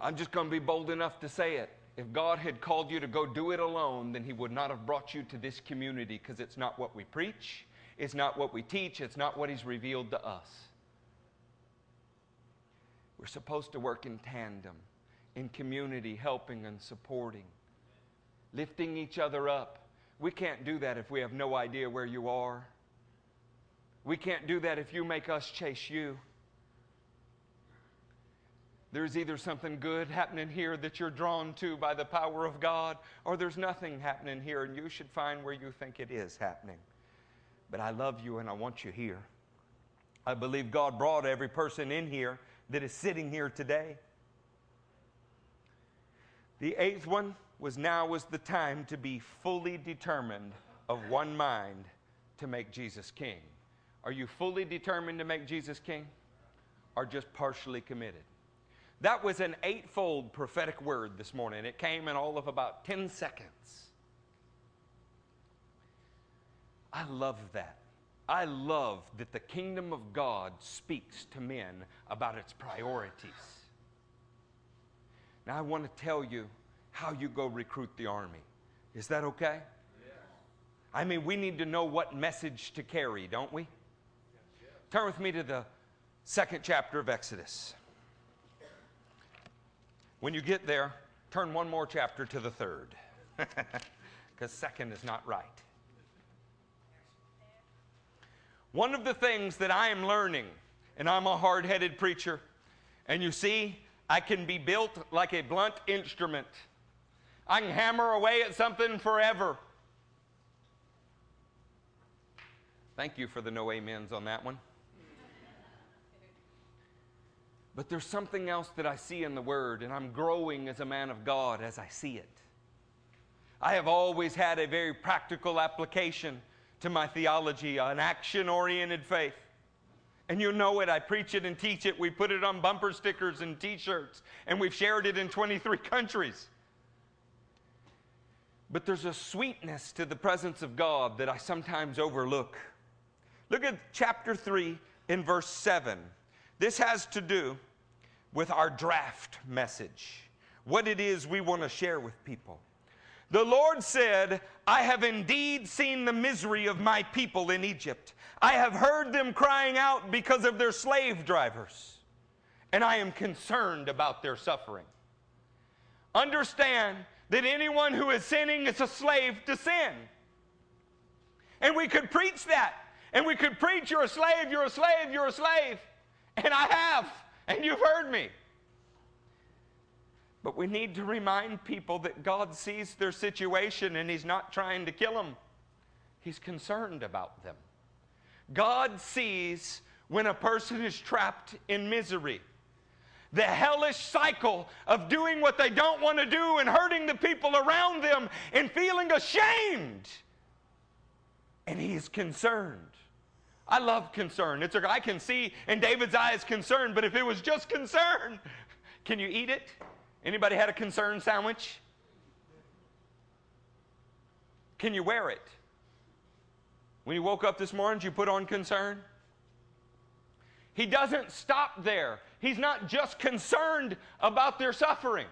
I'm just going to be bold enough to say it. If God had called you to go do it alone, then He would not have brought you to this community because it's not what we preach, it's not what we teach, it's not what He's revealed to us. We're supposed to work in tandem, in community, helping and supporting, lifting each other up. We can't do that if we have no idea where you are. We can't do that if you make us chase you. There's either something good happening here that you're drawn to by the power of God, or there's nothing happening here, and you should find where you think it is happening. But I love you and I want you here. I believe God brought every person in here that is sitting here today. The eighth one was now was the time to be fully determined of one mind to make Jesus king. Are you fully determined to make Jesus king or just partially committed? That was an eightfold prophetic word this morning. It came in all of about 10 seconds. I love that. I love that the kingdom of God speaks to men about its priorities. Now, I want to tell you how you go recruit the army. Is that okay? I mean, we need to know what message to carry, don't we? Turn with me to the second chapter of Exodus. When you get there, turn one more chapter to the third, because second is not right. One of the things that I am learning, and I'm a hard headed preacher, and you see, I can be built like a blunt instrument. I can hammer away at something forever. Thank you for the no amens on that one. But there's something else that I see in the Word, and I'm growing as a man of God as I see it. I have always had a very practical application to my theology, an action oriented faith. And you know it. I preach it and teach it. We put it on bumper stickers and t shirts, and we've shared it in 23 countries. But there's a sweetness to the presence of God that I sometimes overlook. Look at chapter 3 in verse 7. This has to do with our draft message, what it is we want to share with people. The Lord said, I have indeed seen the misery of my people in Egypt. I have heard them crying out because of their slave drivers, and I am concerned about their suffering. Understand that anyone who is sinning is a slave to sin. And we could preach that. And we could preach, You're a slave, you're a slave, you're a slave. And I have, and you've heard me. But we need to remind people that God sees their situation and He's not trying to kill them, He's concerned about them. God sees when a person is trapped in misery. The hellish cycle of doing what they don't want to do and hurting the people around them and feeling ashamed. And he is concerned. I love concern. It's a, I can see in David's eyes concern, but if it was just concern, can you eat it? Anybody had a concern sandwich? Can you wear it? When you woke up this morning, did you put on concern? He doesn't stop there. He's not just concerned about their suffering.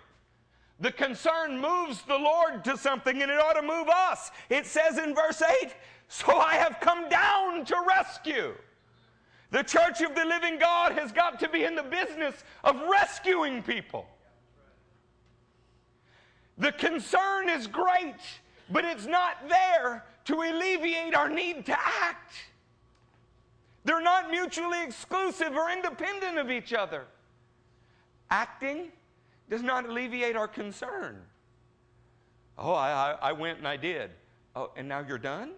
The concern moves the Lord to something and it ought to move us. It says in verse 8, So I have come down to rescue. The church of the living God has got to be in the business of rescuing people. The concern is great, but it's not there to alleviate our need to act. They're not mutually exclusive or independent of each other. Acting does not alleviate our concern. Oh, I, I, went and I did. Oh, and now you're done?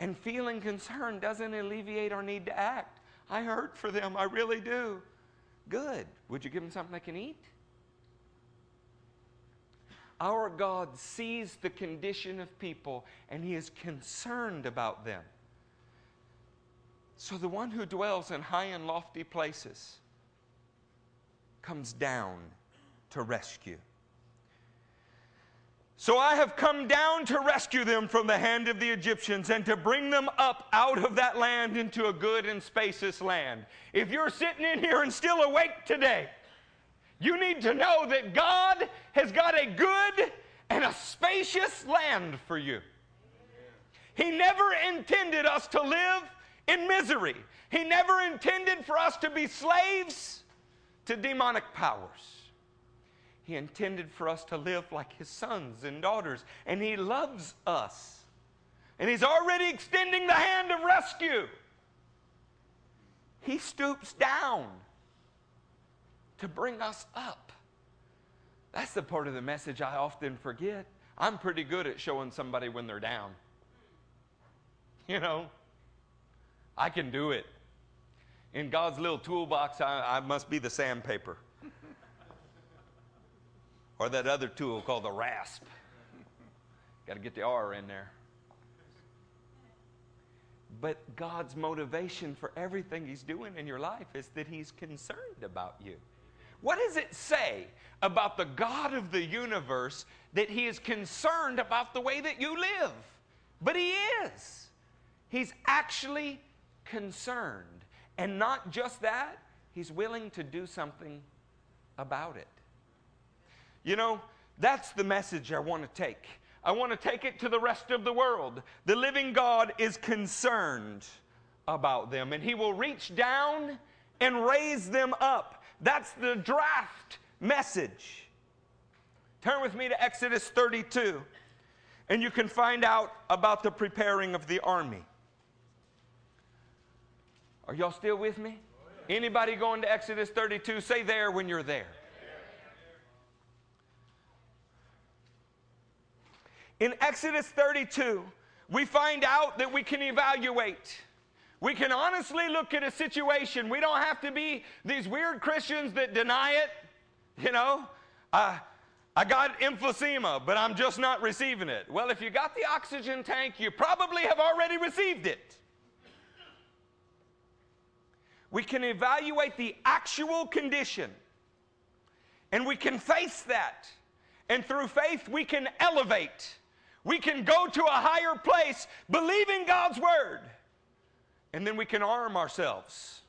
And feeling concern doesn't alleviate our need to act. I hurt for them, I really do. Good. Would you give them something they can eat? Our God sees the condition of people and He is concerned about them. So the one who dwells in high and lofty places comes down to rescue. So I have come down to rescue them from the hand of the Egyptians and to bring them up out of that land into a good and spacious land. If you're sitting in here and still awake today, you need to know that God has got a good and a spacious land for you. He never intended us to live in misery. He never intended for us to be slaves to demonic powers. He intended for us to live like His sons and daughters, and He loves us. And He's already extending the hand of rescue. He stoops down to bring us up. That's the part of the message I often forget. I'm pretty good at showing somebody when they're down. You know, I can do it. In God's little toolbox, I, I must be the sandpaper. or that other tool called the rasp. Got to get the R in there. But God's motivation for everything He's doing in your life is that He's concerned about you. What does it say about the God of the universe that He is concerned about the way that you live? But He is. He's actually concerned. And not just that, He's willing to do something about it. You know, that's the message I want to take. I want to take it to the rest of the world. The living God is concerned about them, and He will reach down and raise them up. That's the draft message. Turn with me to Exodus 32, and you can find out about the preparing of the army. Are y'all still with me? Anybody going to Exodus 32? Say there when you're there. In Exodus 32, we find out that we can evaluate. We can honestly look at a situation. We don't have to be these weird Christians that deny it. You know, uh, I got emphysema, but I'm just not receiving it. Well, if you got the oxygen tank, you probably have already received it. We can evaluate the actual condition and we can face that. And through faith, we can elevate. We can go to a higher place, believing God's word. And then we can arm ourselves.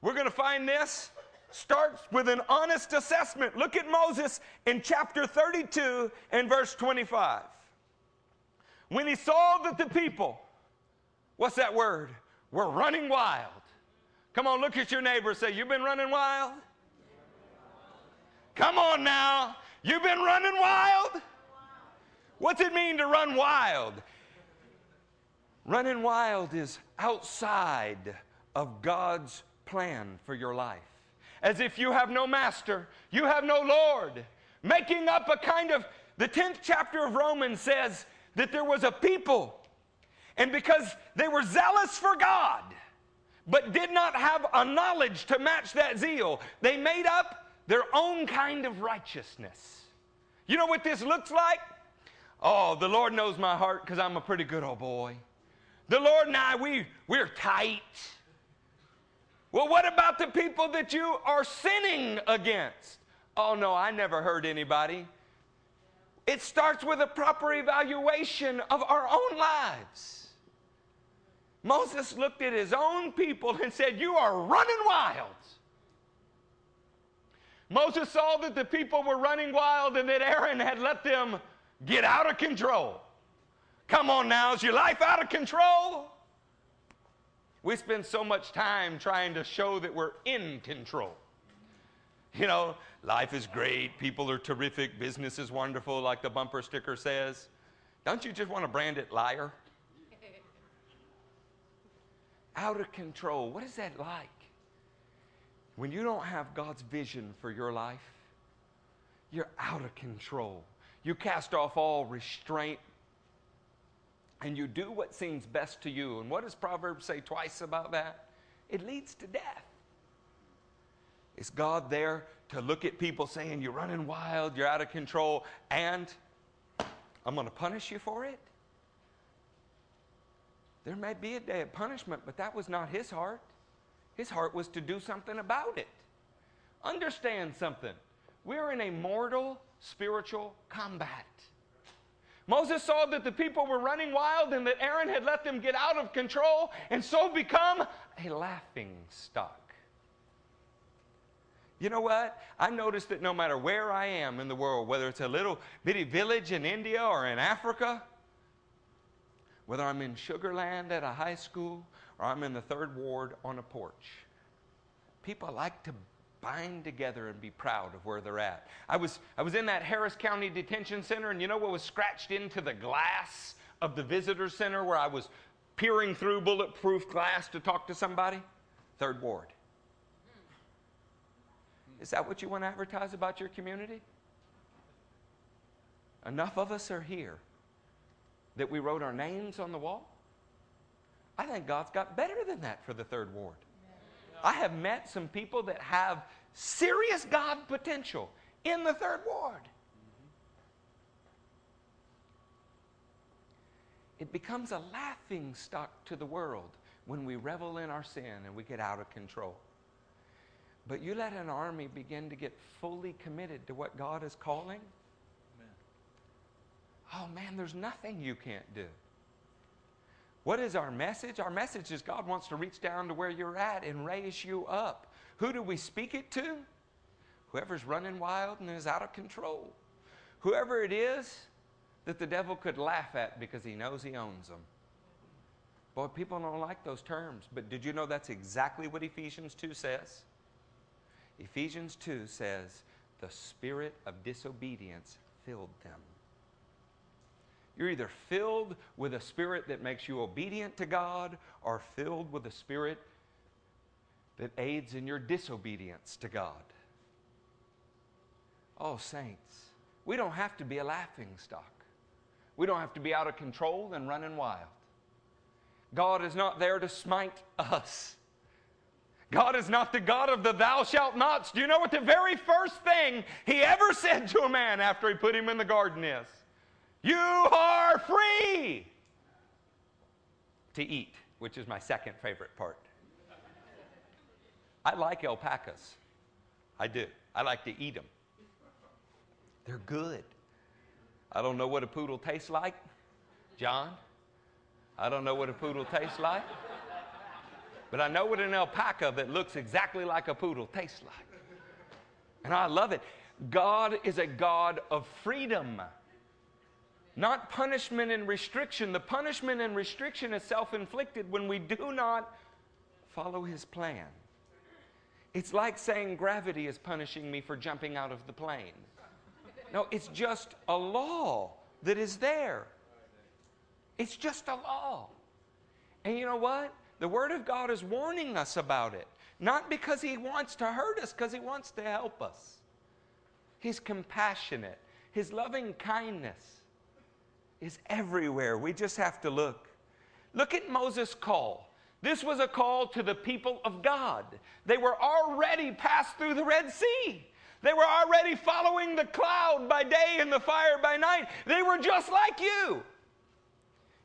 We're going to find this starts with an honest assessment. Look at Moses in chapter 32 and verse 25. When he saw that the people, what's that word? Were running wild. Come on, look at your neighbor say, You've been running wild? Come on now. You've been running wild? What's it mean to run wild? Running wild is outside of God's plan for your life. As if you have no master, you have no Lord. Making up a kind of, the 10th chapter of Romans says that there was a people, and because they were zealous for God, but did not have a knowledge to match that zeal, they made up their own kind of righteousness. You know what this looks like? Oh, the Lord knows my heart because I'm a pretty good old boy. The Lord and I, we, we're tight. Well, what about the people that you are sinning against? Oh, no, I never hurt anybody. It starts with a proper evaluation of our own lives. Moses looked at his own people and said, You are running wild. Moses saw that the people were running wild and that Aaron had let them get out of control. Come on now, is your life out of control? We spend so much time trying to show that we're in control. You know, life is great, people are terrific, business is wonderful, like the bumper sticker says. Don't you just want to brand it liar? out of control. What is that like? When you don't have God's vision for your life, you're out of control. You cast off all restraint and you do what seems best to you. And what does Proverbs say twice about that? It leads to death. Is God there to look at people saying, You're running wild, you're out of control, and I'm going to punish you for it? There may be a day of punishment, but that was not his heart. His heart was to do something about it. Understand something. We're in a mortal spiritual combat. Moses saw that the people were running wild and that Aaron had let them get out of control and so become a laughing stock. You know what? I noticed that no matter where I am in the world, whether it's a little bitty village in India or in Africa, whether I'm in Sugar Land at a high school or I'm in the third ward on a porch. People like to bind together and be proud of where they're at. I was, I was in that Harris County Detention Center, and you know what was scratched into the glass of the visitor center where I was peering through bulletproof glass to talk to somebody? Third ward. Is that what you want to advertise about your community? Enough of us are here that we wrote our names on the wall? I think God's got better than that for the third ward. I have met some people that have serious God potential in the third ward. It becomes a laughing stock to the world when we revel in our sin and we get out of control. But you let an army begin to get fully committed to what God is calling, oh man, there's nothing you can't do. What is our message? Our message is God wants to reach down to where you're at and raise you up. Who do we speak it to? Whoever's running wild and is out of control. Whoever it is that the devil could laugh at because he knows he owns them. Boy, people don't like those terms, but did you know that's exactly what Ephesians 2 says? Ephesians 2 says, the spirit of disobedience filled them. You're either filled with a spirit that makes you obedient to God or filled with a spirit that aids in your disobedience to God. Oh, saints, we don't have to be a laughing stock. We don't have to be out of control and running wild. God is not there to smite us. God is not the God of the thou shalt nots. Do you know what the very first thing he ever said to a man after he put him in the garden is? You are free to eat, which is my second favorite part. I like alpacas. I do. I like to eat them. They're good. I don't know what a poodle tastes like. John, I don't know what a poodle tastes like. But I know what an alpaca that looks exactly like a poodle tastes like. And I love it. God is a God of freedom, not punishment and restriction. The punishment and restriction is self inflicted when we do not follow His plan. It's like saying gravity is punishing me for jumping out of the plane. No, it's just a law that is there. It's just a law. And you know what? The Word of God is warning us about it. Not because He wants to hurt us, because He wants to help us. He's compassionate. His loving kindness is everywhere. We just have to look. Look at Moses' call. This was a call to the people of God. They were already passed through the Red Sea. They were already following the cloud by day and the fire by night. They were just like you.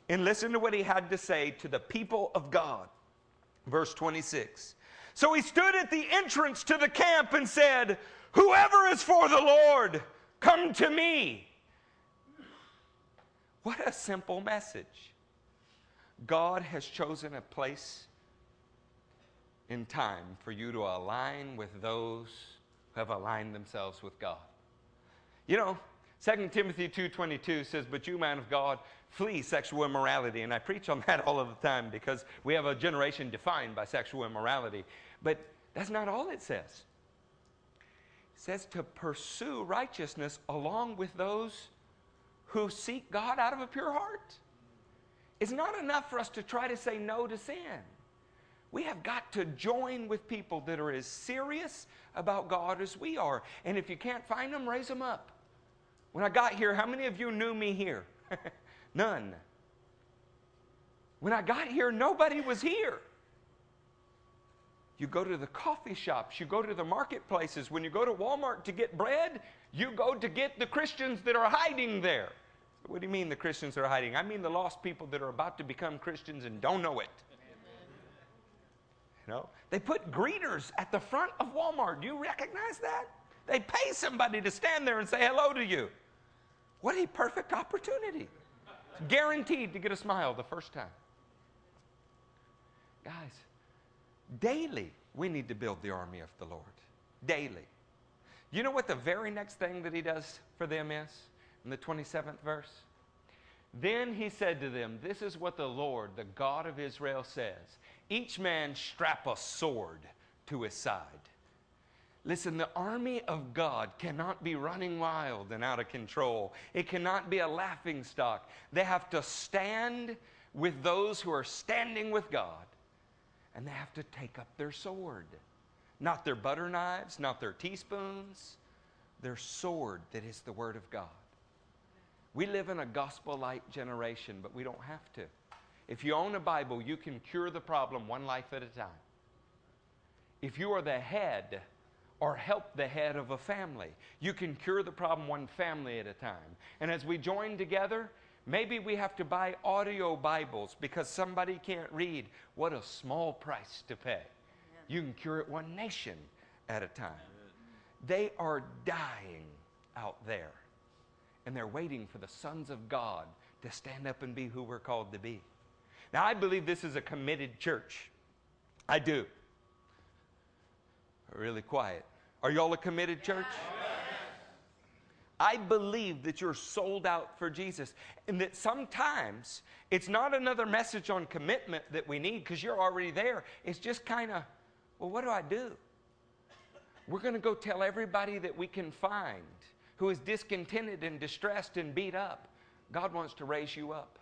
And listen to what he had to say to the people of God. Verse 26. So he stood at the entrance to the camp and said, Whoever is for the Lord, come to me. What a simple message. God has chosen a place in time for you to align with those who have aligned themselves with God. You know, 2 Timothy 2:22 says, "But you, man of God, flee sexual immorality." And I preach on that all of the time because we have a generation defined by sexual immorality. But that's not all it says. It says to pursue righteousness along with those who seek God out of a pure heart. It's not enough for us to try to say no to sin. We have got to join with people that are as serious about God as we are. And if you can't find them, raise them up. When I got here, how many of you knew me here? None. When I got here, nobody was here. You go to the coffee shops, you go to the marketplaces. When you go to Walmart to get bread, you go to get the Christians that are hiding there. What do you mean the Christians are hiding? I mean the lost people that are about to become Christians and don't know it. You know, they put greeters at the front of Walmart. Do you recognize that? They pay somebody to stand there and say hello to you. What a perfect opportunity. Guaranteed to get a smile the first time. Guys, daily we need to build the army of the Lord. Daily. You know what the very next thing that he does for them is? In the 27th verse? Then he said to them, This is what the Lord, the God of Israel, says Each man strap a sword to his side. Listen, the army of God cannot be running wild and out of control. It cannot be a laughing stock. They have to stand with those who are standing with God, and they have to take up their sword. Not their butter knives, not their teaspoons, their sword that is the Word of God. We live in a gospel light generation, but we don't have to. If you own a Bible, you can cure the problem one life at a time. If you are the head or help the head of a family, you can cure the problem one family at a time. And as we join together, maybe we have to buy audio Bibles because somebody can't read. What a small price to pay. You can cure it one nation at a time. They are dying out there and they're waiting for the sons of God to stand up and be who we're called to be. Now, I believe this is a committed church. I do. Really quiet. Are y'all a committed church? I believe that you're sold out for Jesus and that sometimes it's not another message on commitment that we need because you're already there. It's just kind of, well, what do I do? We're going to go tell everybody that we can find who is discontented and distressed and beat up, God wants to raise you up.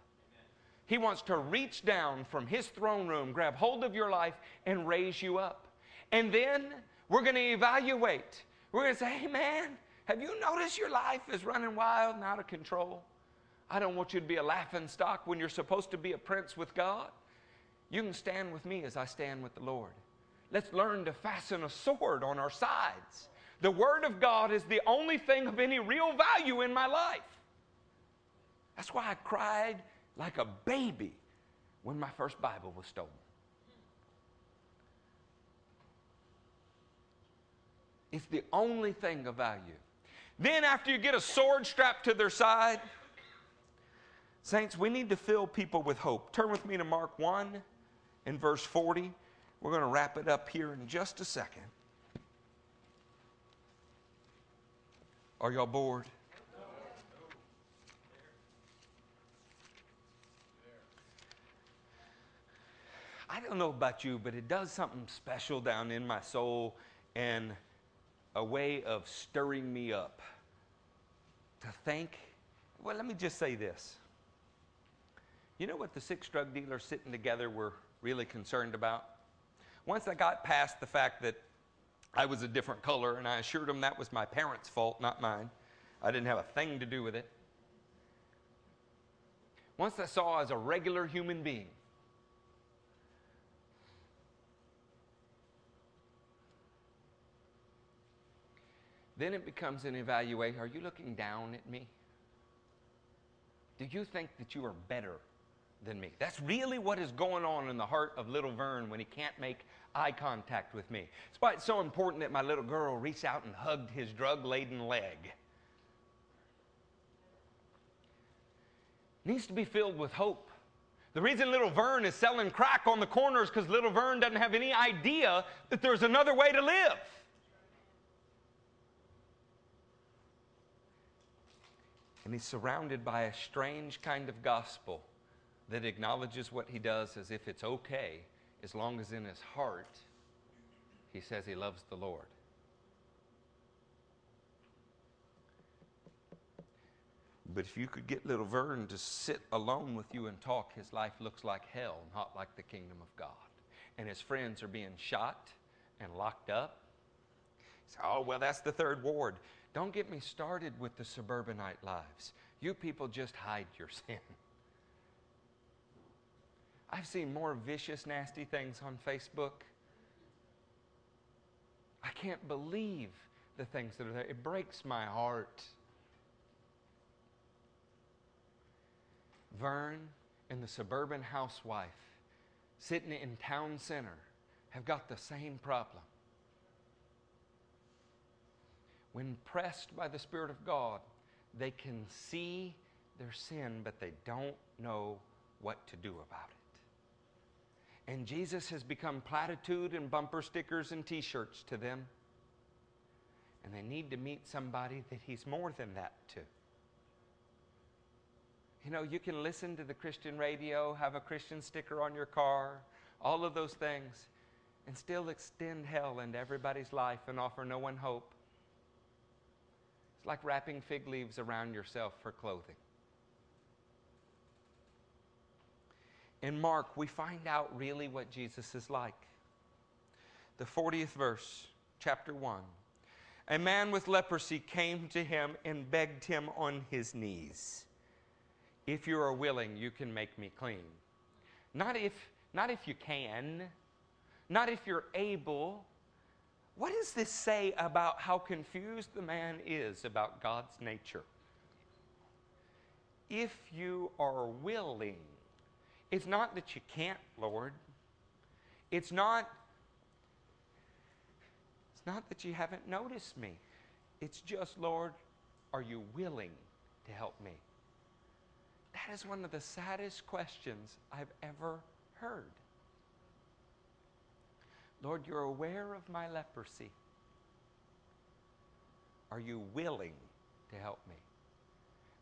He wants to reach down from His throne room, grab hold of your life, and raise you up. And then we're going to evaluate. We're going to say, hey, man, have you noticed your life is running wild and out of control? I don't want you to be a laughing stock when you're supposed to be a prince with God. You can stand with me as I stand with the Lord. Let's learn to fasten a sword on our sides the Word of God is the only thing of any real value in my life. That's why I cried like a baby when my first Bible was stolen. It's the only thing of value. Then, after you get a sword strapped to their side, saints, we need to fill people with hope. Turn with me to Mark 1 in verse 40. We're going to wrap it up here in just a second. Are y'all bored? I don't know about you, but it does something special down in my soul and a way of stirring me up to think. Well, let me just say this. You know what the six drug dealers sitting together were really concerned about? Once I got past the fact that I was a different color, and I assured him that was my parents' fault, not mine. I didn't have a thing to do with it. Once I saw as a regular human being, then it becomes an evaluation. Are you looking down at me? Do you think that you are better than me? That's really what is going on in the heart of little Vern when he can't make eye contact with me. It's why it's so important that my little girl reached out and hugged his drug laden leg. Needs to be filled with hope. The reason little Vern is selling crack on the corners because little Vern doesn't have any idea that there's another way to live. And he's surrounded by a strange kind of gospel that acknowledges what he does as if it's okay, as long as in his heart he says he loves the Lord. But if you could get little Vern to sit alone with you and talk, his life looks like hell, not like the kingdom of God. And his friends are being shot and locked up. Oh, well, that's the third ward. Don't get me started with the suburbanite lives. You people just hide your sin. I've seen more vicious, nasty things on Facebook. I can't believe the things that are there. It breaks my heart. Vern and the suburban housewife sitting in town center have got the same problem when pressed by the Spirit of God, they can see their sin, but they don't know what to do about it. And Jesus has become platitude and bumper stickers and t shirts to them. And they need to meet somebody that He's more than that to. You know, you can listen to the Christian radio, have a Christian sticker on your car, all of those things, and still extend hell into everybody's life and offer no one hope It's like wrapping fig leaves around yourself for clothing. In Mark, we find out really what Jesus is like. The 40th verse, chapter 1. A man with leprosy came to him and begged him on his knees. If you are willing, you can make me clean. Not if, not if you can, not if you're able, what does this say about how confused the man is about God's nature? If you are willing, it's not that you can't, Lord. It's not it's not that you haven't noticed me. It's just, Lord, are you willing to help me? That is one of the saddest questions I've ever heard. Lord, you're aware of my leprosy. Are you willing to help me?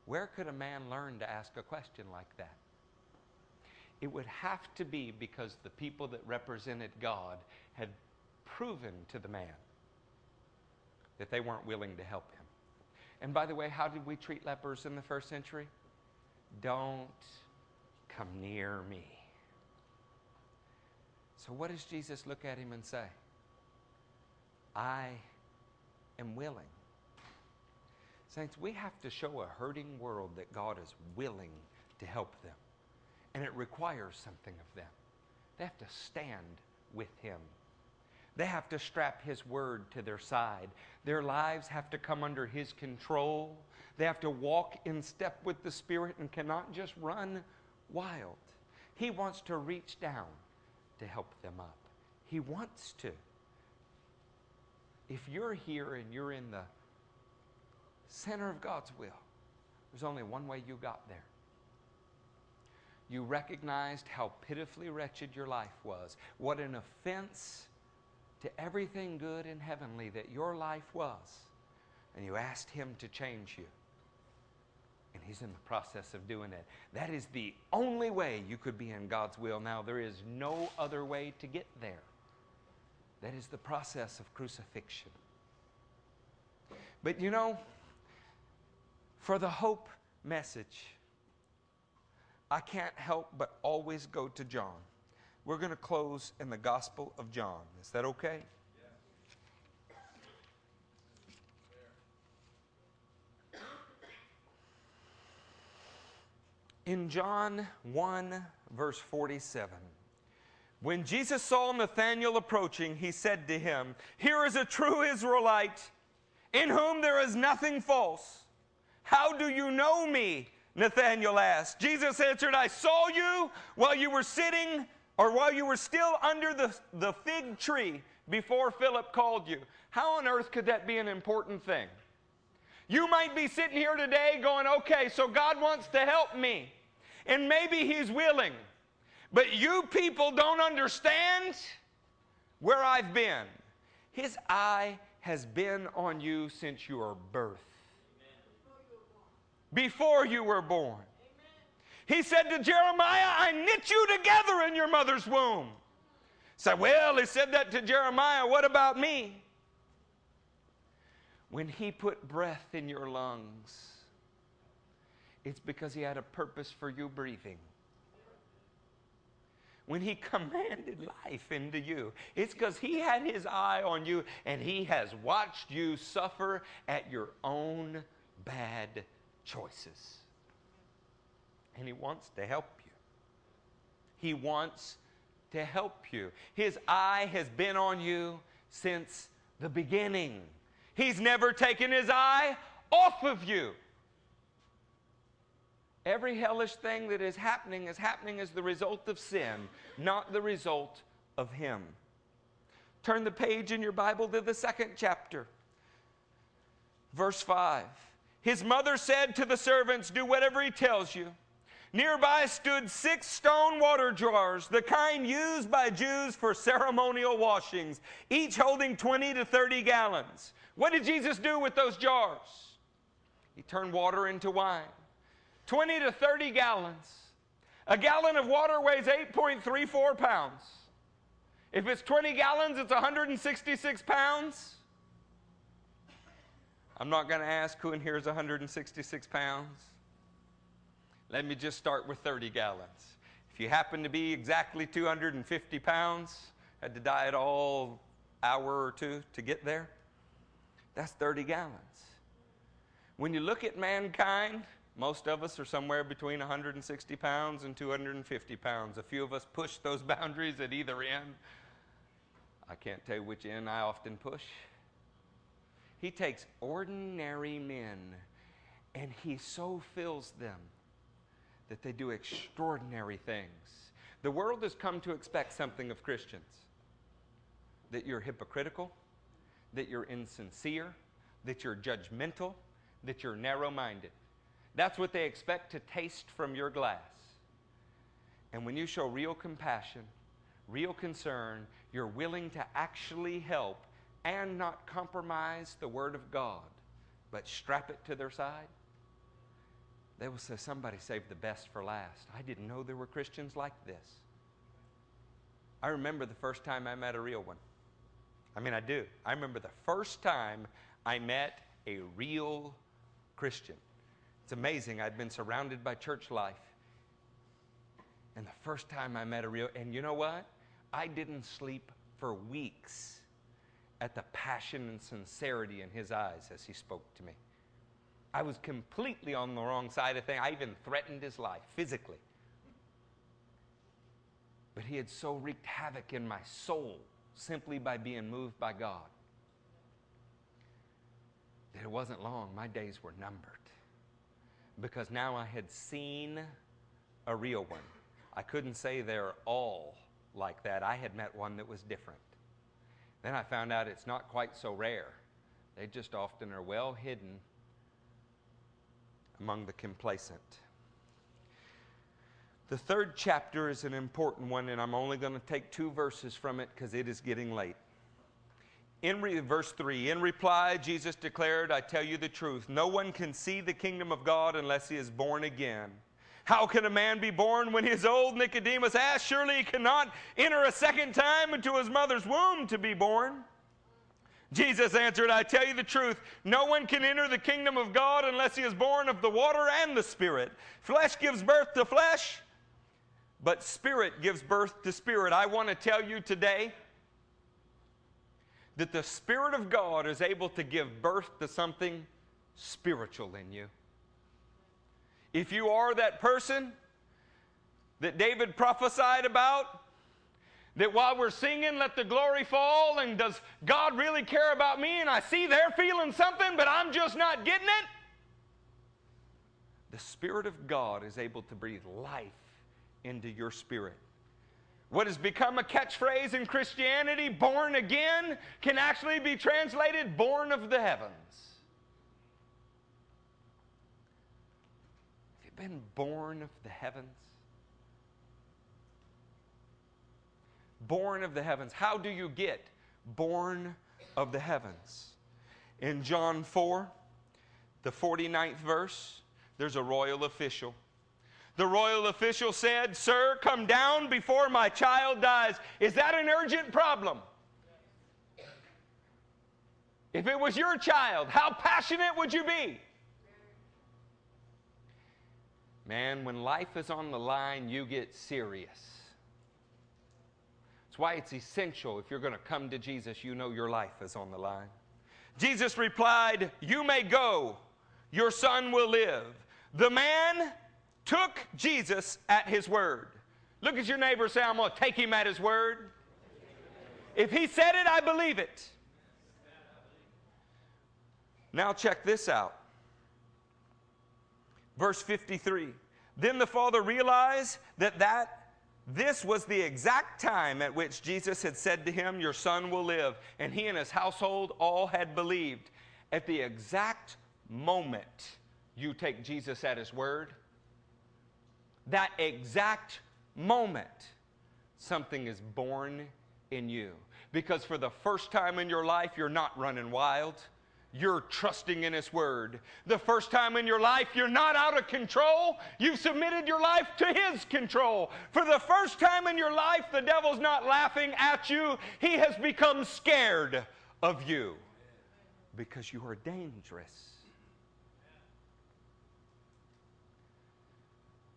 Where could a man learn to ask a question like that? It would have to be because the people that represented God had proven to the man that they weren't willing to help him. And by the way, how did we treat lepers in the first century? Don't come near me. So, what does Jesus look at him and say? I am willing. Saints, we have to show a hurting world that God is willing to help them. And it requires something of them. They have to stand with Him. They have to strap His word to their side. Their lives have to come under His control. They have to walk in step with the Spirit and cannot just run wild. He wants to reach down to help them up. He wants to. if you're here and you're in the center of God's will, there's only one way you got there. You recognized how pitifully wretched your life was, what an offense to everything good and heavenly that your life was, and you asked Him to change you. And He's in the process of doing it. That is the only way you could be in God's will now. There is no other way to get there. That is the process of crucifixion. But you know, for the hope message, I can't help but always go to John. We're going to close in the Gospel of John. Is that okay? In John 1, verse 47, when Jesus saw Nathanael approaching, he said to him, Here is a true Israelite in whom there is nothing false. How do you know me? Nathanael asked. Jesus answered, I saw you while you were sitting or while you were still under the, the fig tree before Philip called you. How on earth could that be an important thing? You might be sitting here today going, okay, so God wants to help me. And maybe He's willing. But you people don't understand where I've been. His eye has been on you since your birth, before you were born. He said to Jeremiah, I knit you together in your mother's womb. Say, well, he said that to Jeremiah. What about me? When he put breath in your lungs, it's because he had a purpose for you breathing. When he commanded life into you, it's because he had his eye on you and he has watched you suffer at your own bad choices. And he wants to help you. He wants to help you. His eye has been on you since the beginning. He's never taken his eye off of you. Every hellish thing that is happening is happening as the result of sin, not the result of Him. Turn the page in your Bible to the second chapter, verse 5. His mother said to the servants, Do whatever he tells you. Nearby stood six stone water jars, the kind used by Jews for ceremonial washings, each holding 20 to 30 gallons. What did Jesus do with those jars? He turned water into wine. 20 to 30 gallons. A gallon of water weighs 8.34 pounds. If it's 20 gallons, it's 166 pounds. I'm not going to ask who in here is 166 pounds. Let me just start with 30 gallons. If you happen to be exactly 250 pounds, had to diet all hour or two to get there, that's 30 gallons. When you look at mankind, most of us are somewhere between 160 pounds and 250 pounds. A few of us push those boundaries at either end. I can't tell you which end I often push. He takes ordinary men and he so fills them that they do extraordinary things. The world has come to expect something of Christians that you're hypocritical, that you're insincere, that you're judgmental, that you're narrow minded. That's what they expect to taste from your glass. And when you show real compassion, real concern, you're willing to actually help and not compromise the Word of God, but strap it to their side, they will say, Somebody saved the best for last. I didn't know there were Christians like this. I remember the first time I met a real one. I mean, I do. I remember the first time I met a real Christian. It's amazing. I'd been surrounded by church life. And the first time I met a real, and you know what? I didn't sleep for weeks at the passion and sincerity in his eyes as he spoke to me. I was completely on the wrong side of things. I even threatened his life physically. But he had so wreaked havoc in my soul simply by being moved by God that it wasn't long. My days were numbered because now I had seen a real one. I couldn't say they're all like that. I had met one that was different. Then I found out it's not quite so rare. They just often are well hidden among the complacent. The third chapter is an important one, and I'm only going to take two verses from it because it is getting late. In re- verse 3, in reply, Jesus declared, I tell you the truth, no one can see the kingdom of God unless he is born again. How can a man be born when he is old? Nicodemus asked. Surely he cannot enter a second time into his mother's womb to be born. Jesus answered, I tell you the truth, no one can enter the kingdom of God unless he is born of the water and the Spirit. Flesh gives birth to flesh, but Spirit gives birth to Spirit. I want to tell you today that the Spirit of God is able to give birth to something spiritual in you. If you are that person that David prophesied about, that while we're singing, let the glory fall, and does God really care about me? And I see they're feeling something, but I'm just not getting it. The Spirit of God is able to breathe life into your spirit. What has become a catchphrase in Christianity, born again, can actually be translated born of the heavens. Have you been born of the heavens? Born of the heavens. How do you get born of the heavens? In John 4, the 49th verse, there's a royal official the royal official said, Sir, come down before my child dies. Is that an urgent problem? If it was your child, how passionate would you be? Man, when life is on the line, you get serious. That's why it's essential if you're going to come to Jesus, you know your life is on the line. Jesus replied, You may go, your son will live. The man took Jesus at his word. Look at your neighbor say, I'm going to take him at his word. If he said it, I believe it. Now, check this out. Verse 53. Then the father realized that, that this was the exact time at which Jesus had said to him, Your son will live. And he and his household all had believed. At the exact moment you take Jesus at his word, that exact moment, something is born in you. Because for the first time in your life, you're not running wild. You're trusting in His Word. The first time in your life, you're not out of control. You've submitted your life to His control. For the first time in your life, the devil's not laughing at you. He has become scared of you because you are dangerous.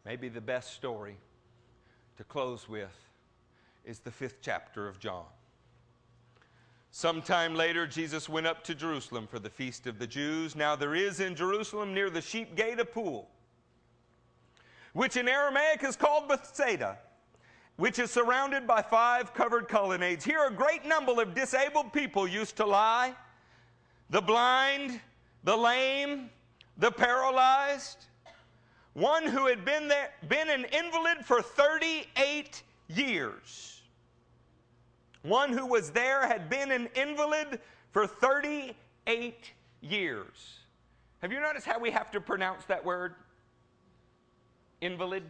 Maybe the best story to close with is the fifth chapter of John. Sometime later, Jesus went up to Jerusalem for the feast of the Jews. Now, there is in Jerusalem near the sheep gate a pool, which in Aramaic is called Bethsaida, which is surrounded by five covered colonnades. Here, a great number of disabled people used to lie the blind, the lame, the paralyzed one who had been, there, been an invalid for 38 years. One who was there had been an invalid for 38 years. Have you noticed how we have to pronounce that word? Invalid.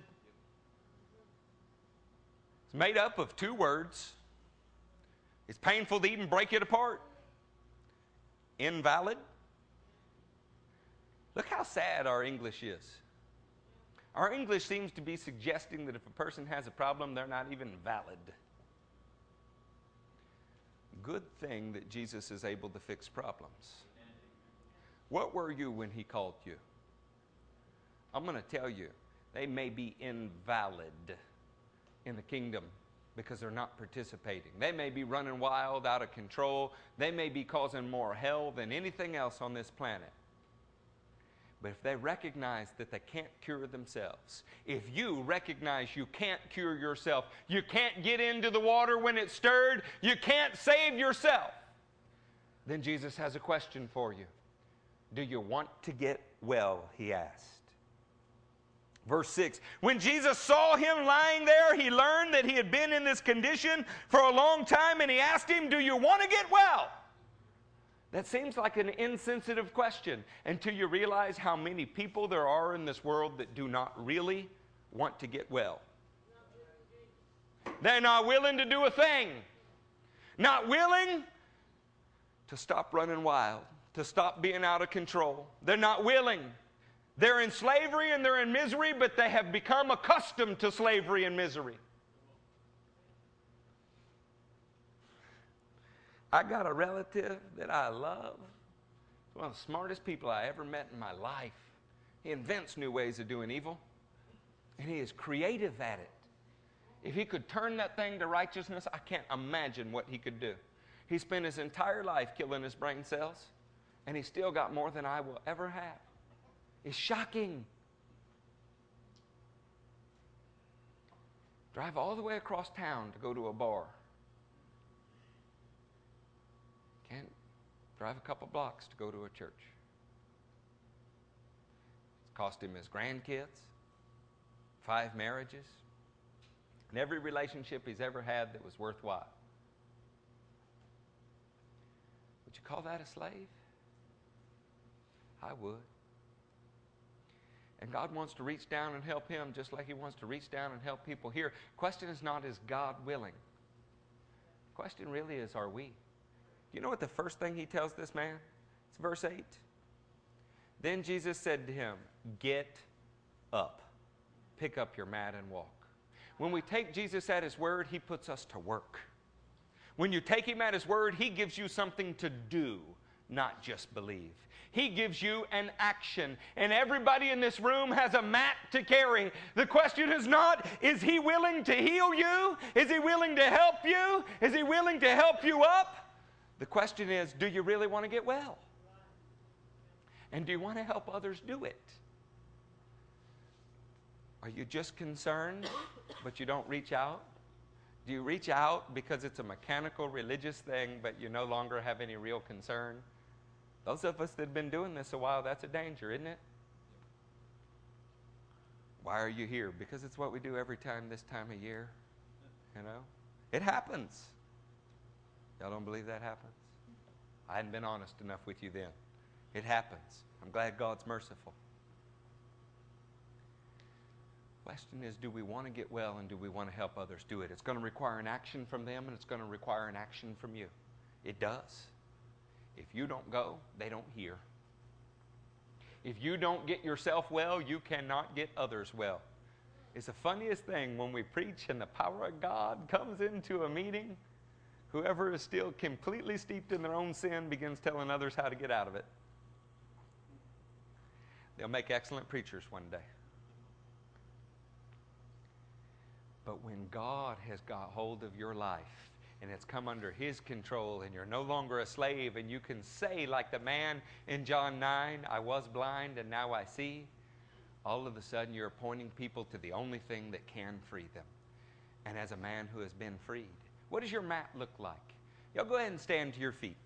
It's made up of two words. It's painful to even break it apart. Invalid. Look how sad our English is. Our English seems to be suggesting that if a person has a problem, they're not even valid. Good thing that Jesus is able to fix problems. What were you when he called you? I'm going to tell you, they may be invalid in the kingdom because they're not participating. They may be running wild, out of control. They may be causing more hell than anything else on this planet. But if they recognize that they can't cure themselves, if you recognize you can't cure yourself, you can't get into the water when it's stirred, you can't save yourself, then Jesus has a question for you. Do you want to get well? He asked. Verse 6 When Jesus saw him lying there, he learned that he had been in this condition for a long time and he asked him, Do you want to get well? That seems like an insensitive question until you realize how many people there are in this world that do not really want to get well. They're not willing to do a thing, not willing to stop running wild, to stop being out of control. They're not willing. They're in slavery and they're in misery, but they have become accustomed to slavery and misery. I got a relative that I love. One of the smartest people I ever met in my life. He invents new ways of doing evil, and he is creative at it. If he could turn that thing to righteousness, I can't imagine what he could do. He spent his entire life killing his brain cells, and he still got more than I will ever have. It's shocking. Drive all the way across town to go to a bar. Can't drive a couple blocks to go to a church. It's cost him his grandkids, five marriages, and every relationship he's ever had that was worthwhile. Would you call that a slave? I would. And God wants to reach down and help him just like he wants to reach down and help people here. Question is not is God willing? Question really is are we? You know what the first thing he tells this man? It's verse 8. Then Jesus said to him, Get up, pick up your mat and walk. When we take Jesus at his word, he puts us to work. When you take him at his word, he gives you something to do, not just believe. He gives you an action. And everybody in this room has a mat to carry. The question is not, is he willing to heal you? Is he willing to help you? Is he willing to help you up? The question is do you really want to get well? And do you want to help others do it? Are you just concerned, but you don't reach out? Do you reach out because it's a mechanical religious thing, but you no longer have any real concern? Those of us that have been doing this a while, that's a danger, isn't it? Why are you here? Because it's what we do every time this time of year. You know? It happens. Y'all don't believe that happens? I hadn't been honest enough with you then. It happens. I'm glad God's merciful. Question is do we want to get well and do we want to help others do it? It's going to require an action from them and it's going to require an action from you. It does. If you don't go, they don't hear. If you don't get yourself well, you cannot get others well. It's the funniest thing when we preach and the power of God comes into a meeting Whoever is still completely steeped in their own sin begins telling others how to get out of it. They'll make excellent preachers one day. But when God has got hold of your life and it's come under His control and you're no longer a slave and you can say, like the man in John 9, I was blind and now I see, all of a sudden you're pointing people to the only thing that can free them. And as a man who has been freed, what does your mat look like? Y'all go ahead and stand to your feet.